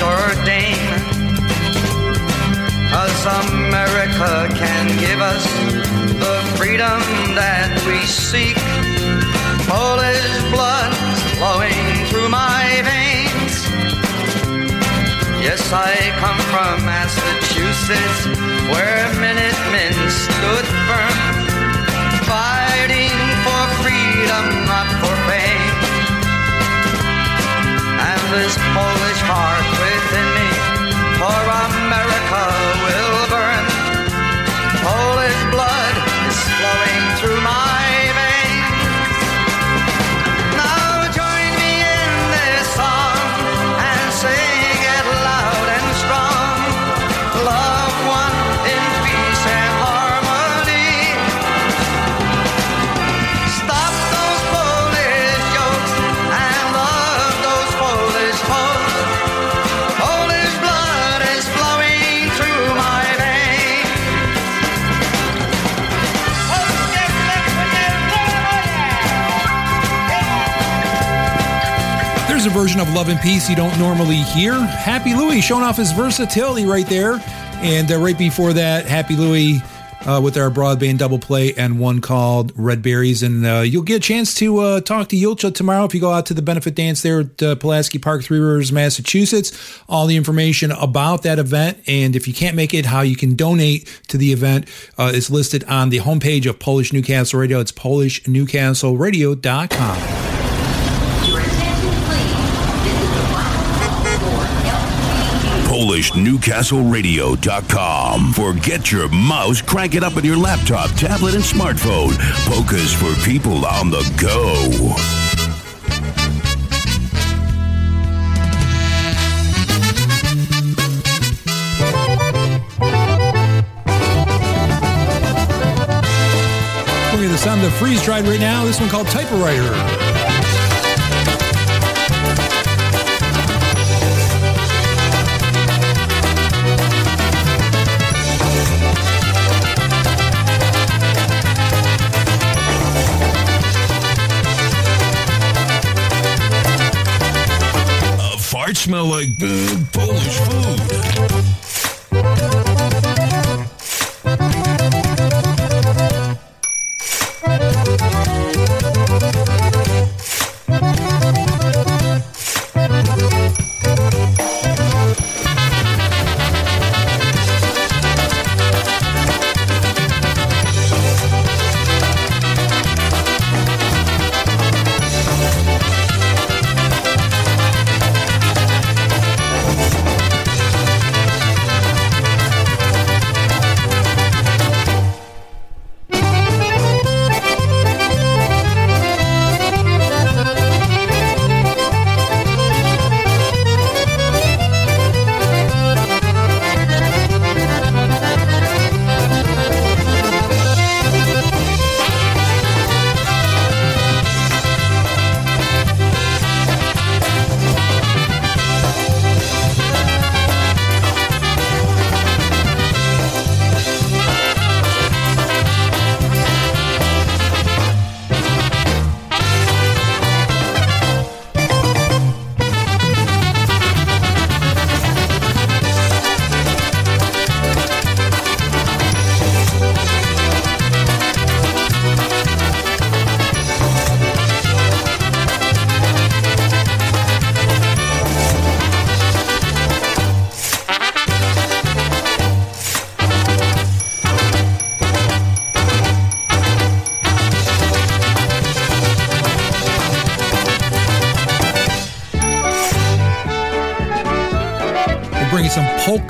Or Dane. Cause America can give us the freedom that we seek. Polish blood flowing through my veins. Yes, I come from Massachusetts, where Minutemen stood firm, fighting for freedom, this Polish heart within me, for America will version of Love and Peace you don't normally hear. Happy Louie showing off his versatility right there. And uh, right before that, Happy Louie uh, with our broadband double play and one called Red Berries. And uh, you'll get a chance to uh, talk to Julcia tomorrow if you go out to the benefit dance there at uh, Pulaski Park, Three Rivers, Massachusetts. All the information about that event and if you can't make it, how you can donate to the event uh, is listed on the homepage of Polish Newcastle Radio. It's PolishNewcastleRadio.com. PolishNewcastleRadio.com. Forget your mouse, crank it up on your laptop, tablet, and smartphone. Polkas for people on the go. Bringing this on the Freeze Dried right now. This one called Typewriter. Smell like good Polish food.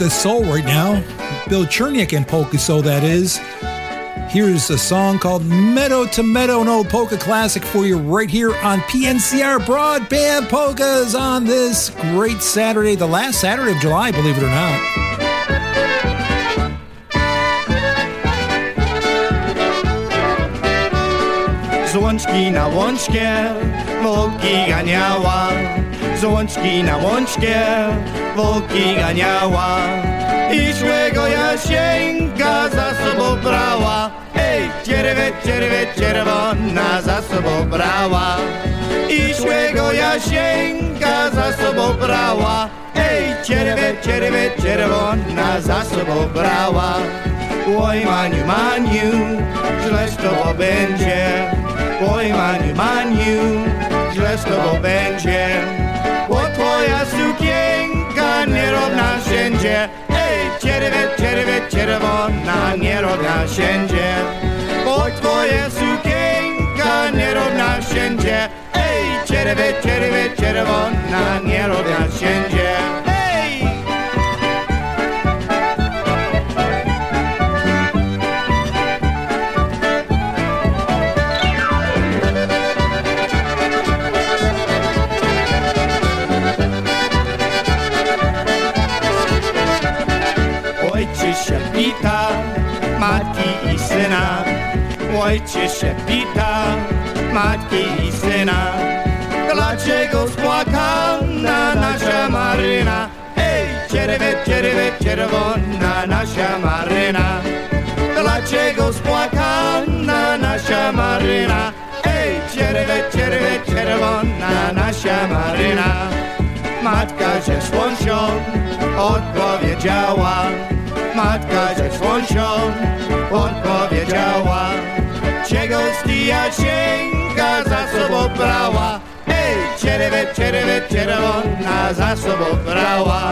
Polka soul right now. Bill Cherniak and polka soul, that is. Here's a song called Meadow to Meadow, an old polka classic for you right here on PNCR Broadband Polkas on this great Saturday, the last Saturday of July, believe it or not. Z łączki na łączkie wołki ganiała Z łączki na łączkie wołki ganiała I złego Jasieńka za sobą brała Ej, czerwie, czerwie, czerwona za sobą brała i szłego Jasieńka za sobą brała. Ej, czerwie, czerwie, czerwona za sobą brała. Oj, maniu, maniu, źle z tobą będzie. Oj, maniu, maniu, źle z tobą będzie nie równa się Ej, cierwet, cierwet, czerwona nie równa się Bo twoje sukienka nie równa się Ej, cierwet, cierwet, czerwona nie równa się matki i syna. Ojciec się pita, matki i syna. Dlaczego spłakana nasza Maryna? Ej, czerwie, czerwie, czerwona nasza Maryna. Dlaczego spłakana nasza Maryna? Ej, czerwie, czerwie, czerwona nasza Maryna. Matka ze słońcą odpowiedziała. Matka ze słońcą odpowiedziała. Czego stija sięga za sobą brała? Ej, czerwie, czerwie, czerwona za sobą brała.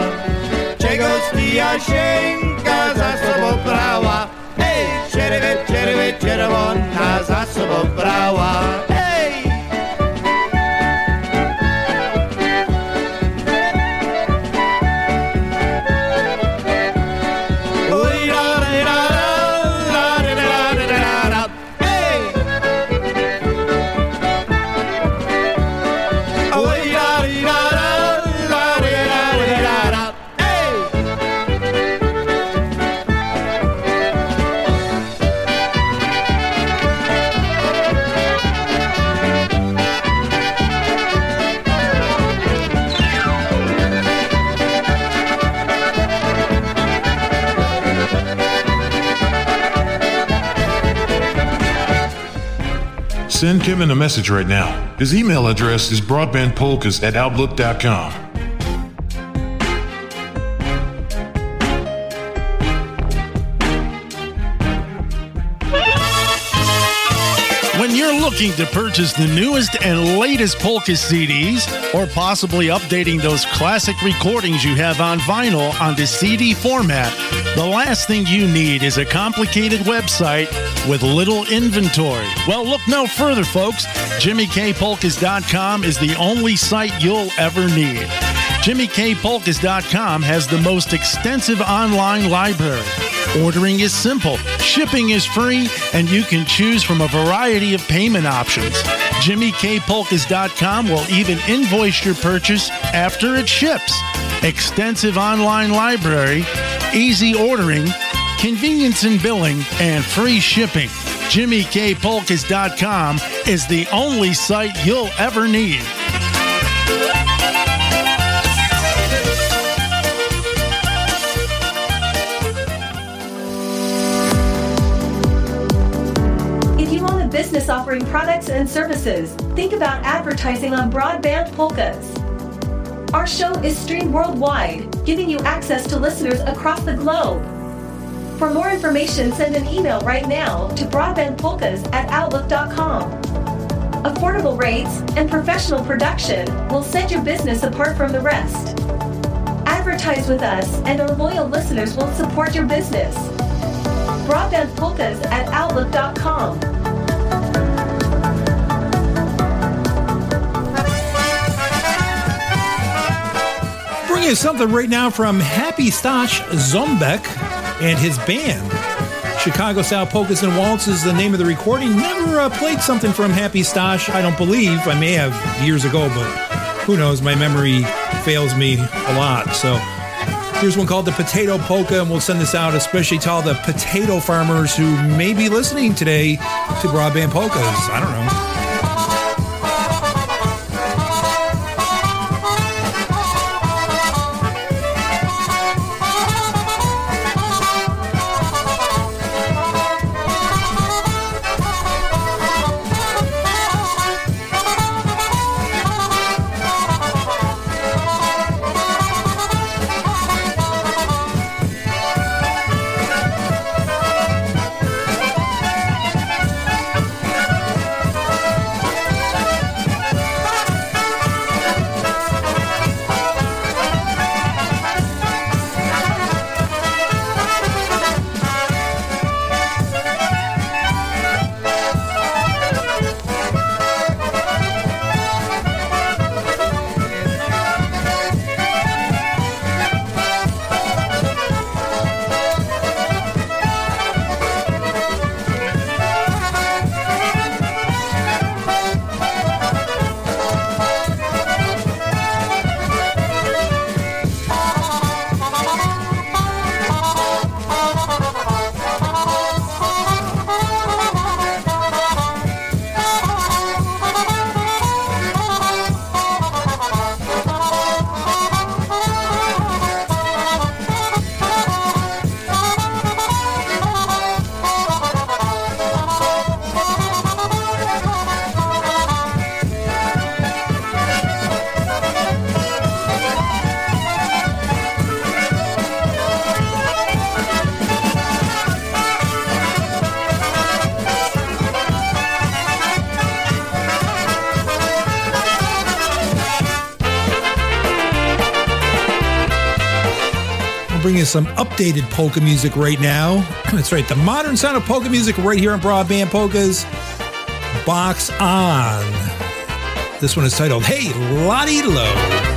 Czego stija sięga za sobą brała? Ej, czerwie, czerwie, czerwona za sobą brała. Send Kevin a message right now. His email address is broadbandpolkas at outlook.com. When you're looking to purchase the newest and latest polka CDs, or possibly updating those classic recordings you have on vinyl onto CD format, the last thing you need is a complicated website with little inventory. Well, look no further, folks. JimmyKPolkas.com is the only site you'll ever need. JimmyKPolkas.com has the most extensive online library. Ordering is simple, shipping is free, and you can choose from a variety of payment options. JimmyKPolkas.com will even invoice your purchase after it ships. Extensive online library, easy ordering, convenience in billing, and free shipping. JimmyKPolkas.com is the only site you'll ever need. If you own a business offering products and services, think about advertising on Broadband Polkas. Our show is streamed worldwide, giving you access to listeners across the globe. For more information, send an email right now to broadbandpolkas at outlook.com. Affordable rates and professional production will set your business apart from the rest. Advertise with us, and our loyal listeners will support your business. Broadband Polkas at Outlook.com. Bring you something right now from Happy Stash Zombek and his band. Chicago Style Polkas and Waltz is the name of the recording. Never uh, played something from Happy Stash, I don't believe. I may have years ago, but who knows? My memory fails me a lot. So here's one called the Potato Polka, and we'll send this out especially to all the potato farmers who may be listening today to Broadband Polkas. I don't know. Some updated polka music right now. (clears throat) That's right, the modern sound of polka music right here on Broadband Polkas. Box on. This one is titled Hey Lottie Low.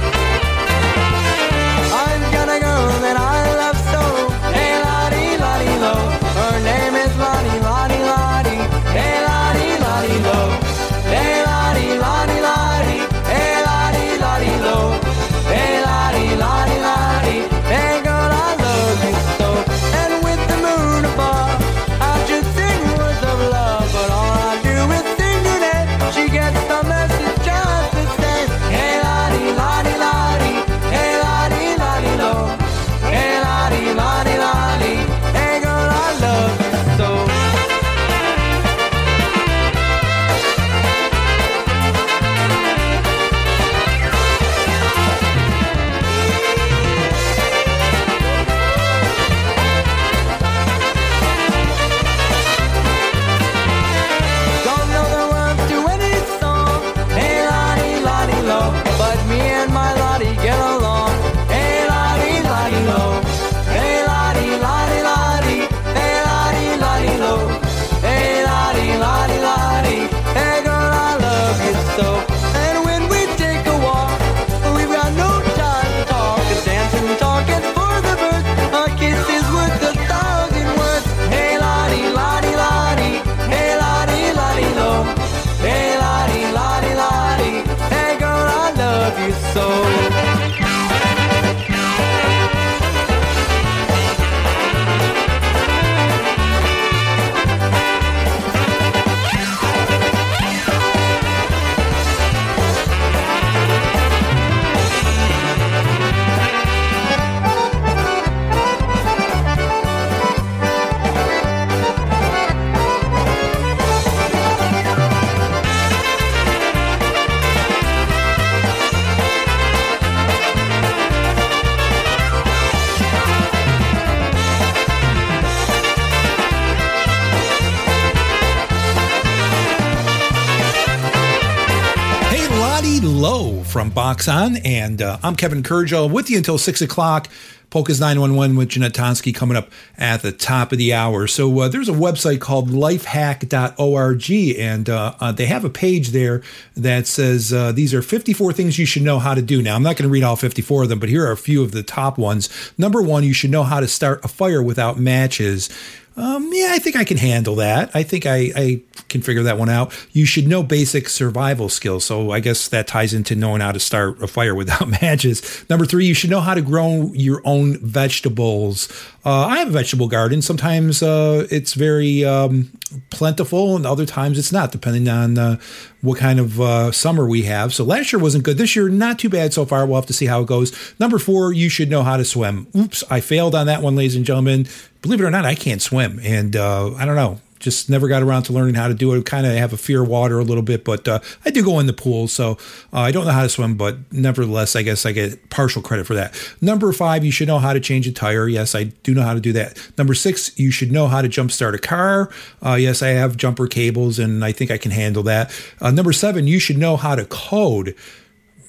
On, and uh, I'm Kevin Kurdziel with you until 6 o'clock. Polka's 911 with Jeanette Tonsky coming up at the top of the hour. So uh, there's a website called lifehack.org, and uh, uh, they have a page there that says uh, these are 54 things you should know how to do. Now, I'm not going to read all 54 of them, but here are a few of the top ones. Number one, you should know how to start a fire without matches. Um, yeah, I think I can handle that. I think I, I can figure that one out. You should know basic survival skills. So I guess that ties into knowing how to start a fire (laughs) without matches. Number three, you should know how to grow your own vegetables. Uh, I have a vegetable garden. Sometimes uh, it's very um, plentiful, and other times it's not, depending on uh, what kind of uh, summer we have. So last year wasn't good. This year, not too bad so far. We'll have to see how it goes. Number four, you should know how to swim. Oops, I failed on that one, ladies and gentlemen. Believe it or not, I can't swim, and uh, I don't know. Just never got around to learning how to do it. Kind of have a fear of water a little bit, but uh, I do go in the pool, so uh, I don't know how to swim, but nevertheless, I guess I get partial credit for that. Number five, you should know how to change a tire. Yes, I do know how to do that. Number six, you should know how to jumpstart a car. Uh, yes, I have jumper cables, and I think I can handle that. Uh, number seven, you should know how to code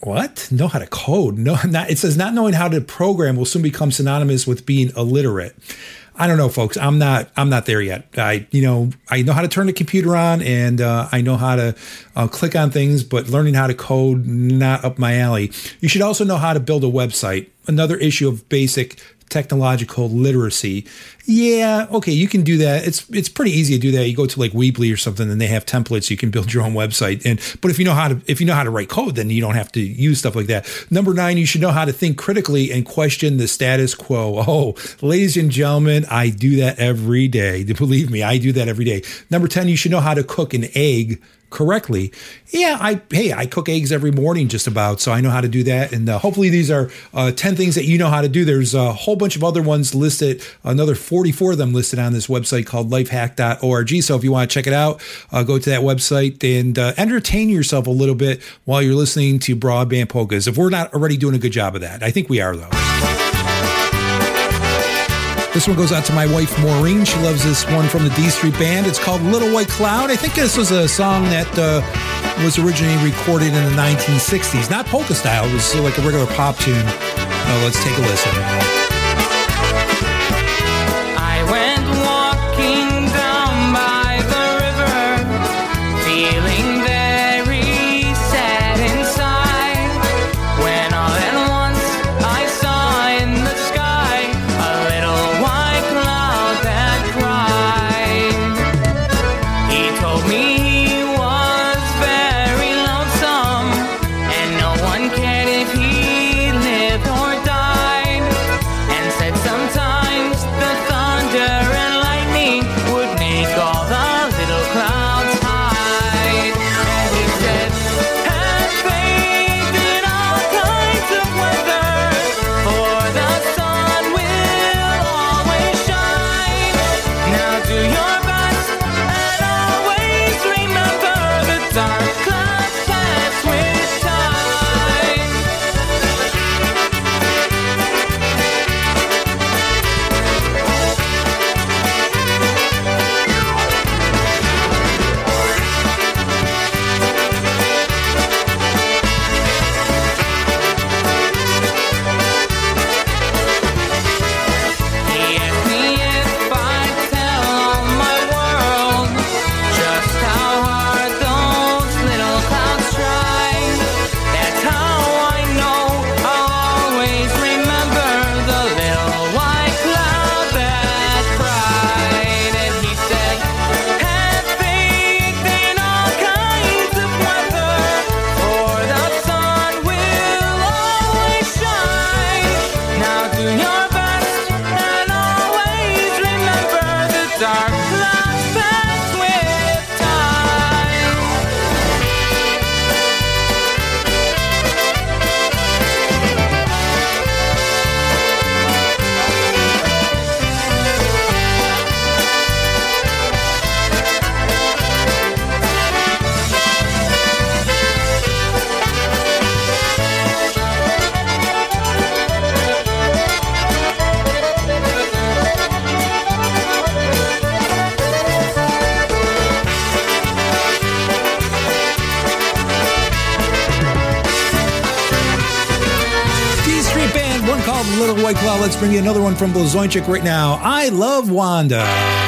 what know how to code no (laughs) not it says not knowing how to program will soon become synonymous with being illiterate i don't know folks. I'm not i'm not there yet. I you know i know how to turn the computer on and uh, i know how to uh, click on things but learning how to code not up my alley. You should also know how to build a website. Another issue of basic technological literacy. Yeah, okay, you can do that. It's it's pretty easy to do that. You go to like Weebly or something, and they have templates. You can build your own website. And but if you know how to if you know how to write code, then you don't have to use stuff like that. Number nine, you should know how to think critically and question the status quo. Oh, ladies and gentlemen, I do that every day. (laughs) Believe me, I do that every day. Number ten, you should know how to cook an egg correctly. Yeah, I hey, I cook eggs every morning just about, so I know how to do that. And uh, hopefully, these are uh, ten things that you know how to do. There's a whole bunch of other ones listed, another 44 of them listed on this website called lifehack.org. So if you want to check it out, uh, go to that website and uh, entertain yourself a little bit while you're listening to Broadband Polkas. If we're not already doing a good job of that, I think we are though. This one goes out to my wife Maureen. She loves this one from the D Street Band. It's called Little White Cloud. I think this was a song that uh, was originally recorded in the 1960s. Not polka style, it was like a regular pop tune. Uh, let's take a listen. Bring you another one from Blazonczyk right now. I love Wanda.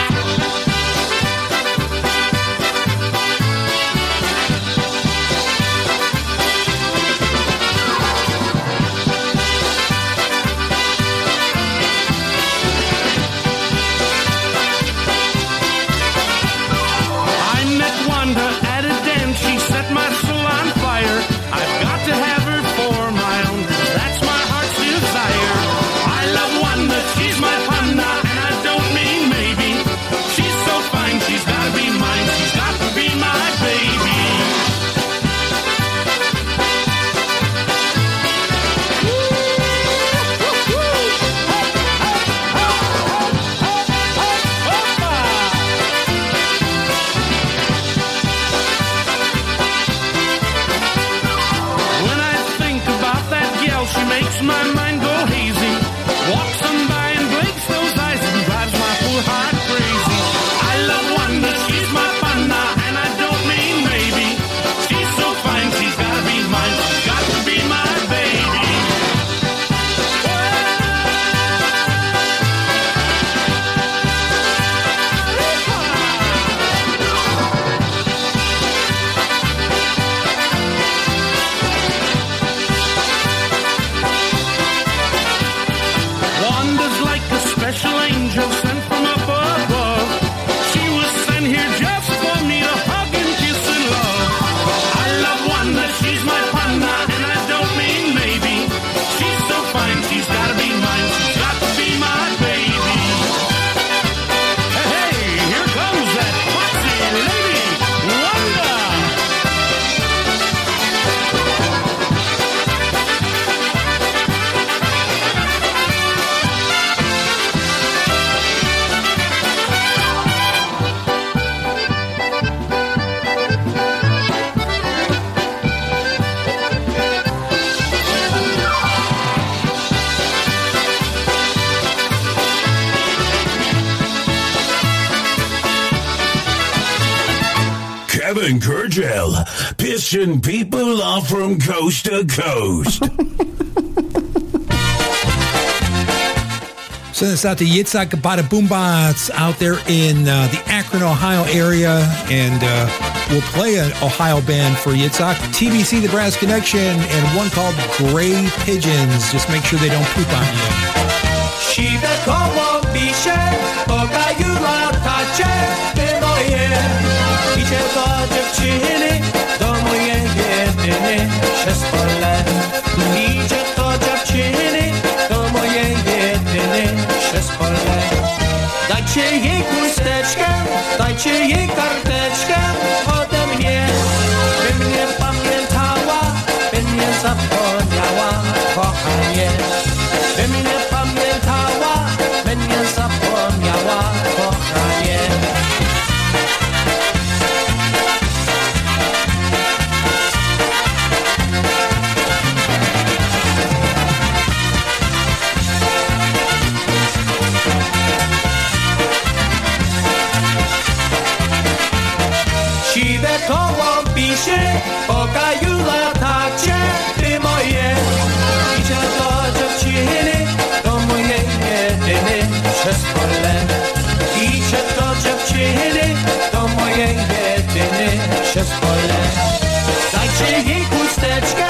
Kevin Kurdziel, pissing people off from coast to coast. (laughs) Send this out to Yitzhak Bada Boombots out there in uh, the Akron, Ohio area. And uh, we'll play an Ohio band for Yitzhak. TBC, The Brass Connection, and one called Gray Pigeons. Just make sure they don't poop on you. Idzie do dziewczyny, do mojej jedyny, przez pole. Idzie do dziewczyny, do mojej jedyny, przez pole. Dajcie jej chusteczkę, dajcie jej karteczkę ode mnie, by mnie pamiętała, by mnie zapomniała, kochanie. Pisze, pokaju latacie, ty moje. Idzie do dziewczyny, do mojej jedyny, przez pole. Idzie do dziewczyny, do mojej jedyny, przez pole. Dajcie jej chusteczkę,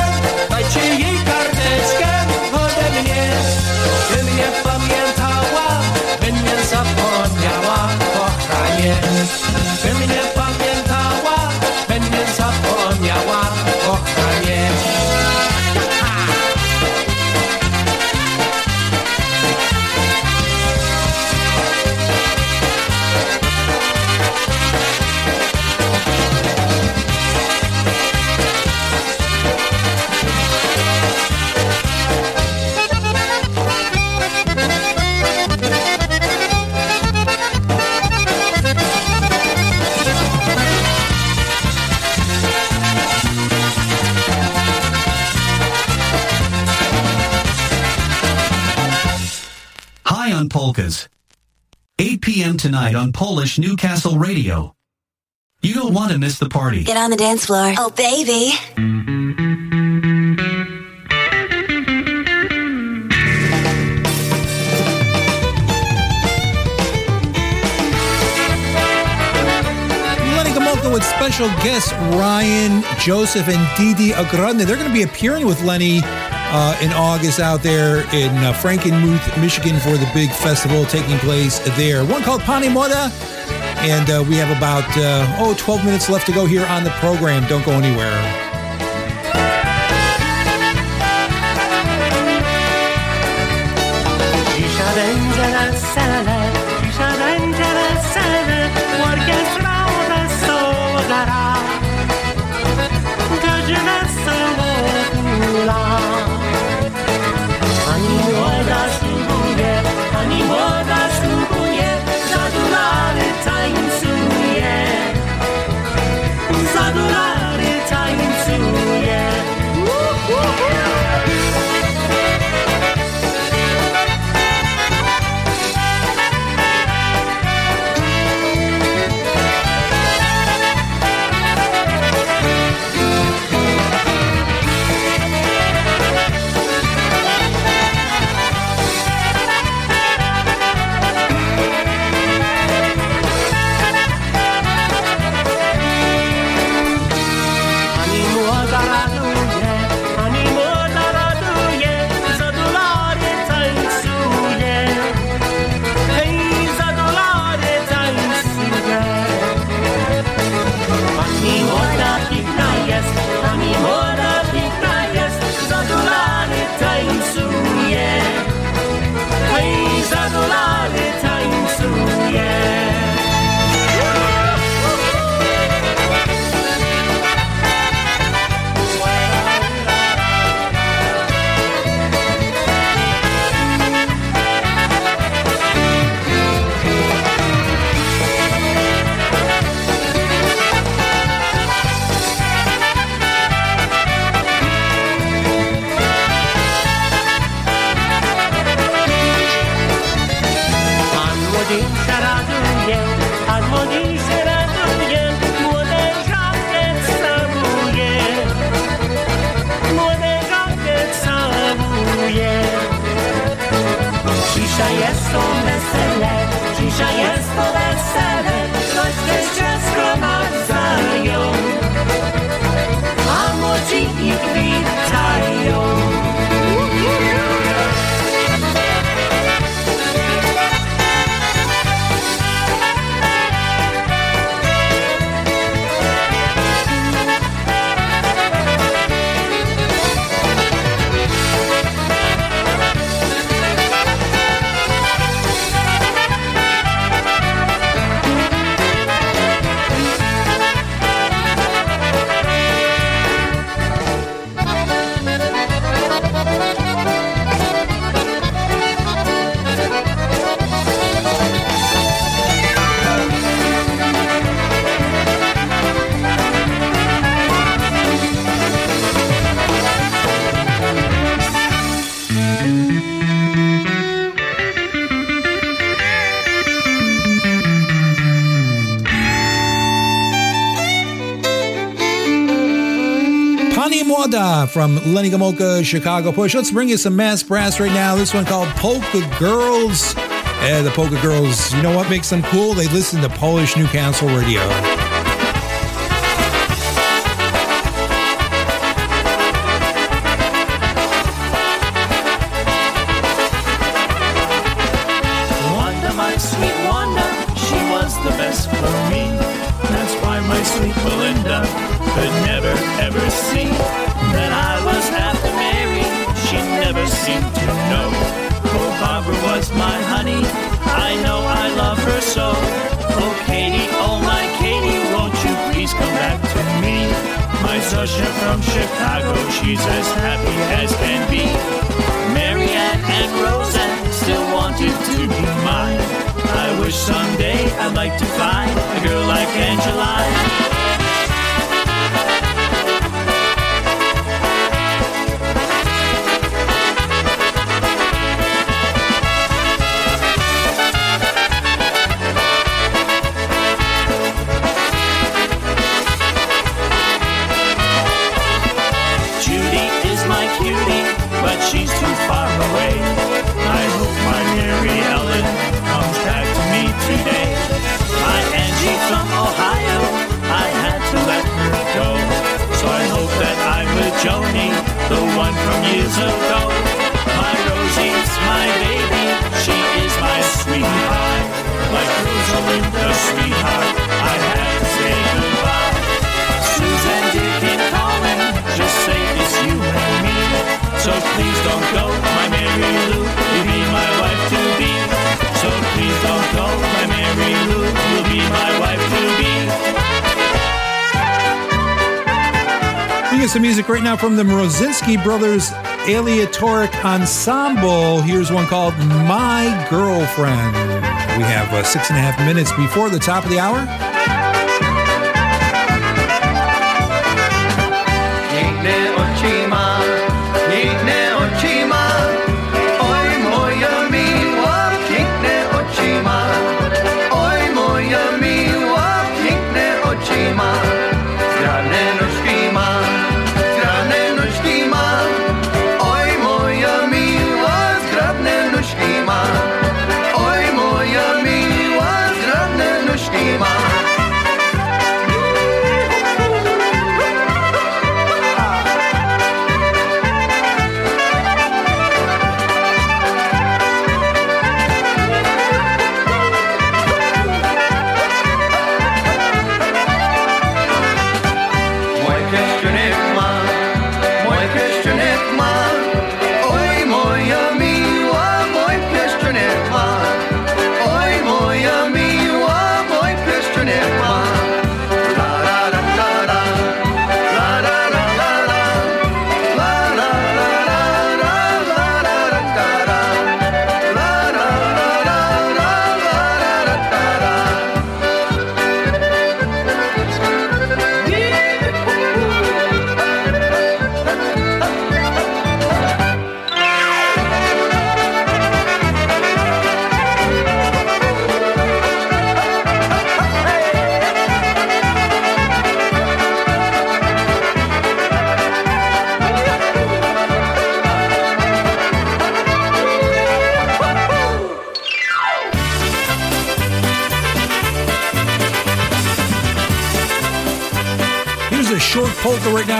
tonight on Polish Newcastle Radio. You don't want to miss the party. Get on the dance floor. Oh, baby. with special guests Ryan Joseph and Didi Agrande. They're going to be appearing with Lenny uh, in August out there in uh, Frankenmuth, Michigan for the big festival taking place there. One called Pani Moda. And uh, we have about, uh, oh, 12 minutes left to go here on the program. Don't go anywhere. From Lenny Gomulka, Chicago Push. Let's bring you some mass brass right now. This one called Polka Girls. Yeah, the Polka Girls, you know what makes them cool? They listen to Polish Newcastle radio. My from Chicago, she's as happy as can be. Mary Ann and Roseanne still wanted to be mine. I wish someday I'd like to find a girl like Angeline. Music right now from the Mrozinski Brothers Aleatoric Ensemble. Here's one called My Girlfriend. We have uh, six and a half minutes before the top of the hour.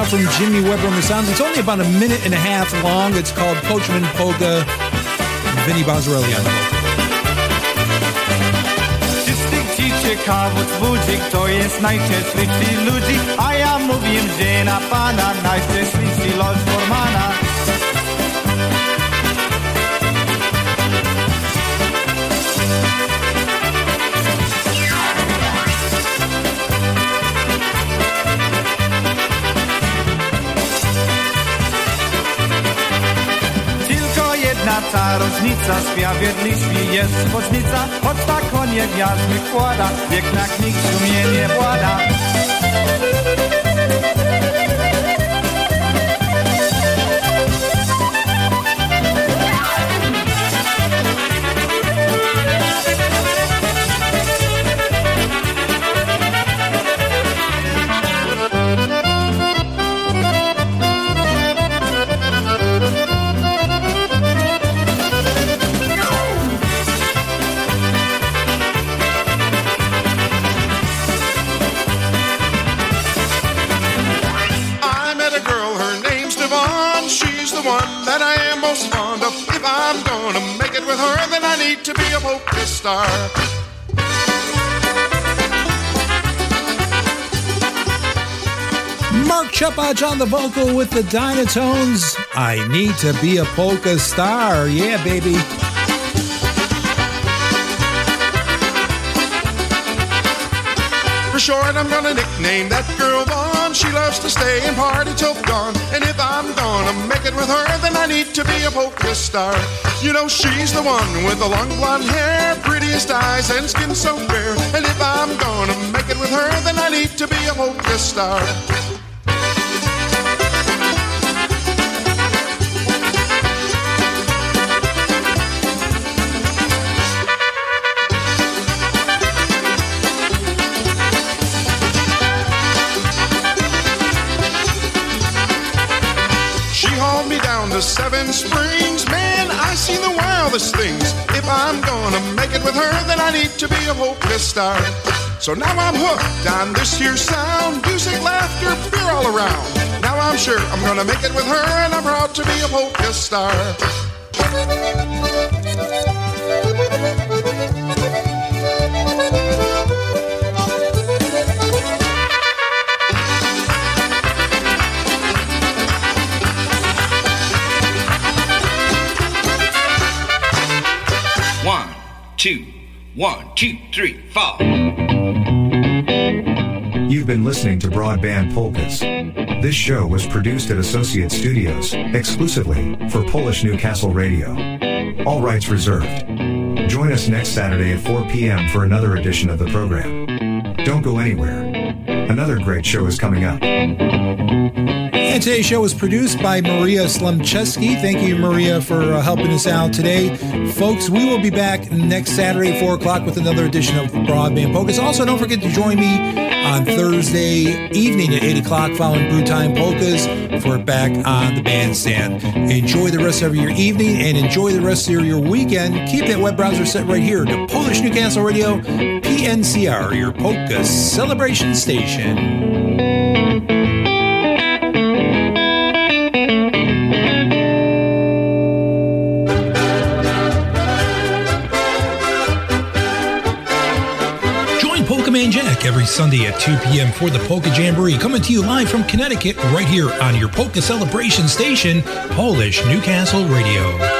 From Jimmy Weber on the sounds. It's only about a minute and a half long. It's called Coachman Polka. Vinny Bozzarelli on the ci ciekawód budzi, kto jest najczęstszych ludzi, a ja mówię, że na pana najczęstszych los Formana. Ta różnica, sprawiedliwi jest zbożnica, choć ta konie gwiazdy kłada, wiek na knig sumienie włada. Star. Mark Chupach on the vocal with the Dynatones. I need to be a polka star. Yeah, baby. For short, I'm gonna nickname that girl Vaughn. She loves to stay and party till dawn. And if I'm gonna make it with her, then I need to be a polka star. You know, she's the one with the long blonde hair, prettiest eyes, and skin so fair. And if I'm gonna make it with her, then I need to be a polka star. Seven Springs. Man, I seen the wildest things. If I'm gonna make it with her, then I need to be a polka star. So now I'm hooked on this here sound. Music, laughter, beer all around. Now I'm sure I'm gonna make it with her, and I'm proud to be a polka star. One, two, three, four. You've been listening to Broadband Polkas. This show was produced at Associate Studios, exclusively for Polish Newcastle Radio. All rights reserved. Join us next Saturday at 4 p.m. for another edition of the program. Don't go anywhere. Another great show is coming up. Today's show was produced by Maria Slumcheski. Thank you, Maria, for uh, helping us out today. Folks, we will be back next Saturday at 4 o'clock with another edition of Broadband Polkas. Also, don't forget to join me on Thursday evening at 8 o'clock following Brew Time Polkas for Back on the Bandstand. Enjoy the rest of your evening and enjoy the rest of your weekend. Keep that web browser set right here to Polish Newcastle Radio, PNCR, your polka celebration station. Sunday at 2 p.m. for the Polka Jamboree, coming to you live from Connecticut right here on your Polka Celebration station, Polish Newcastle Radio.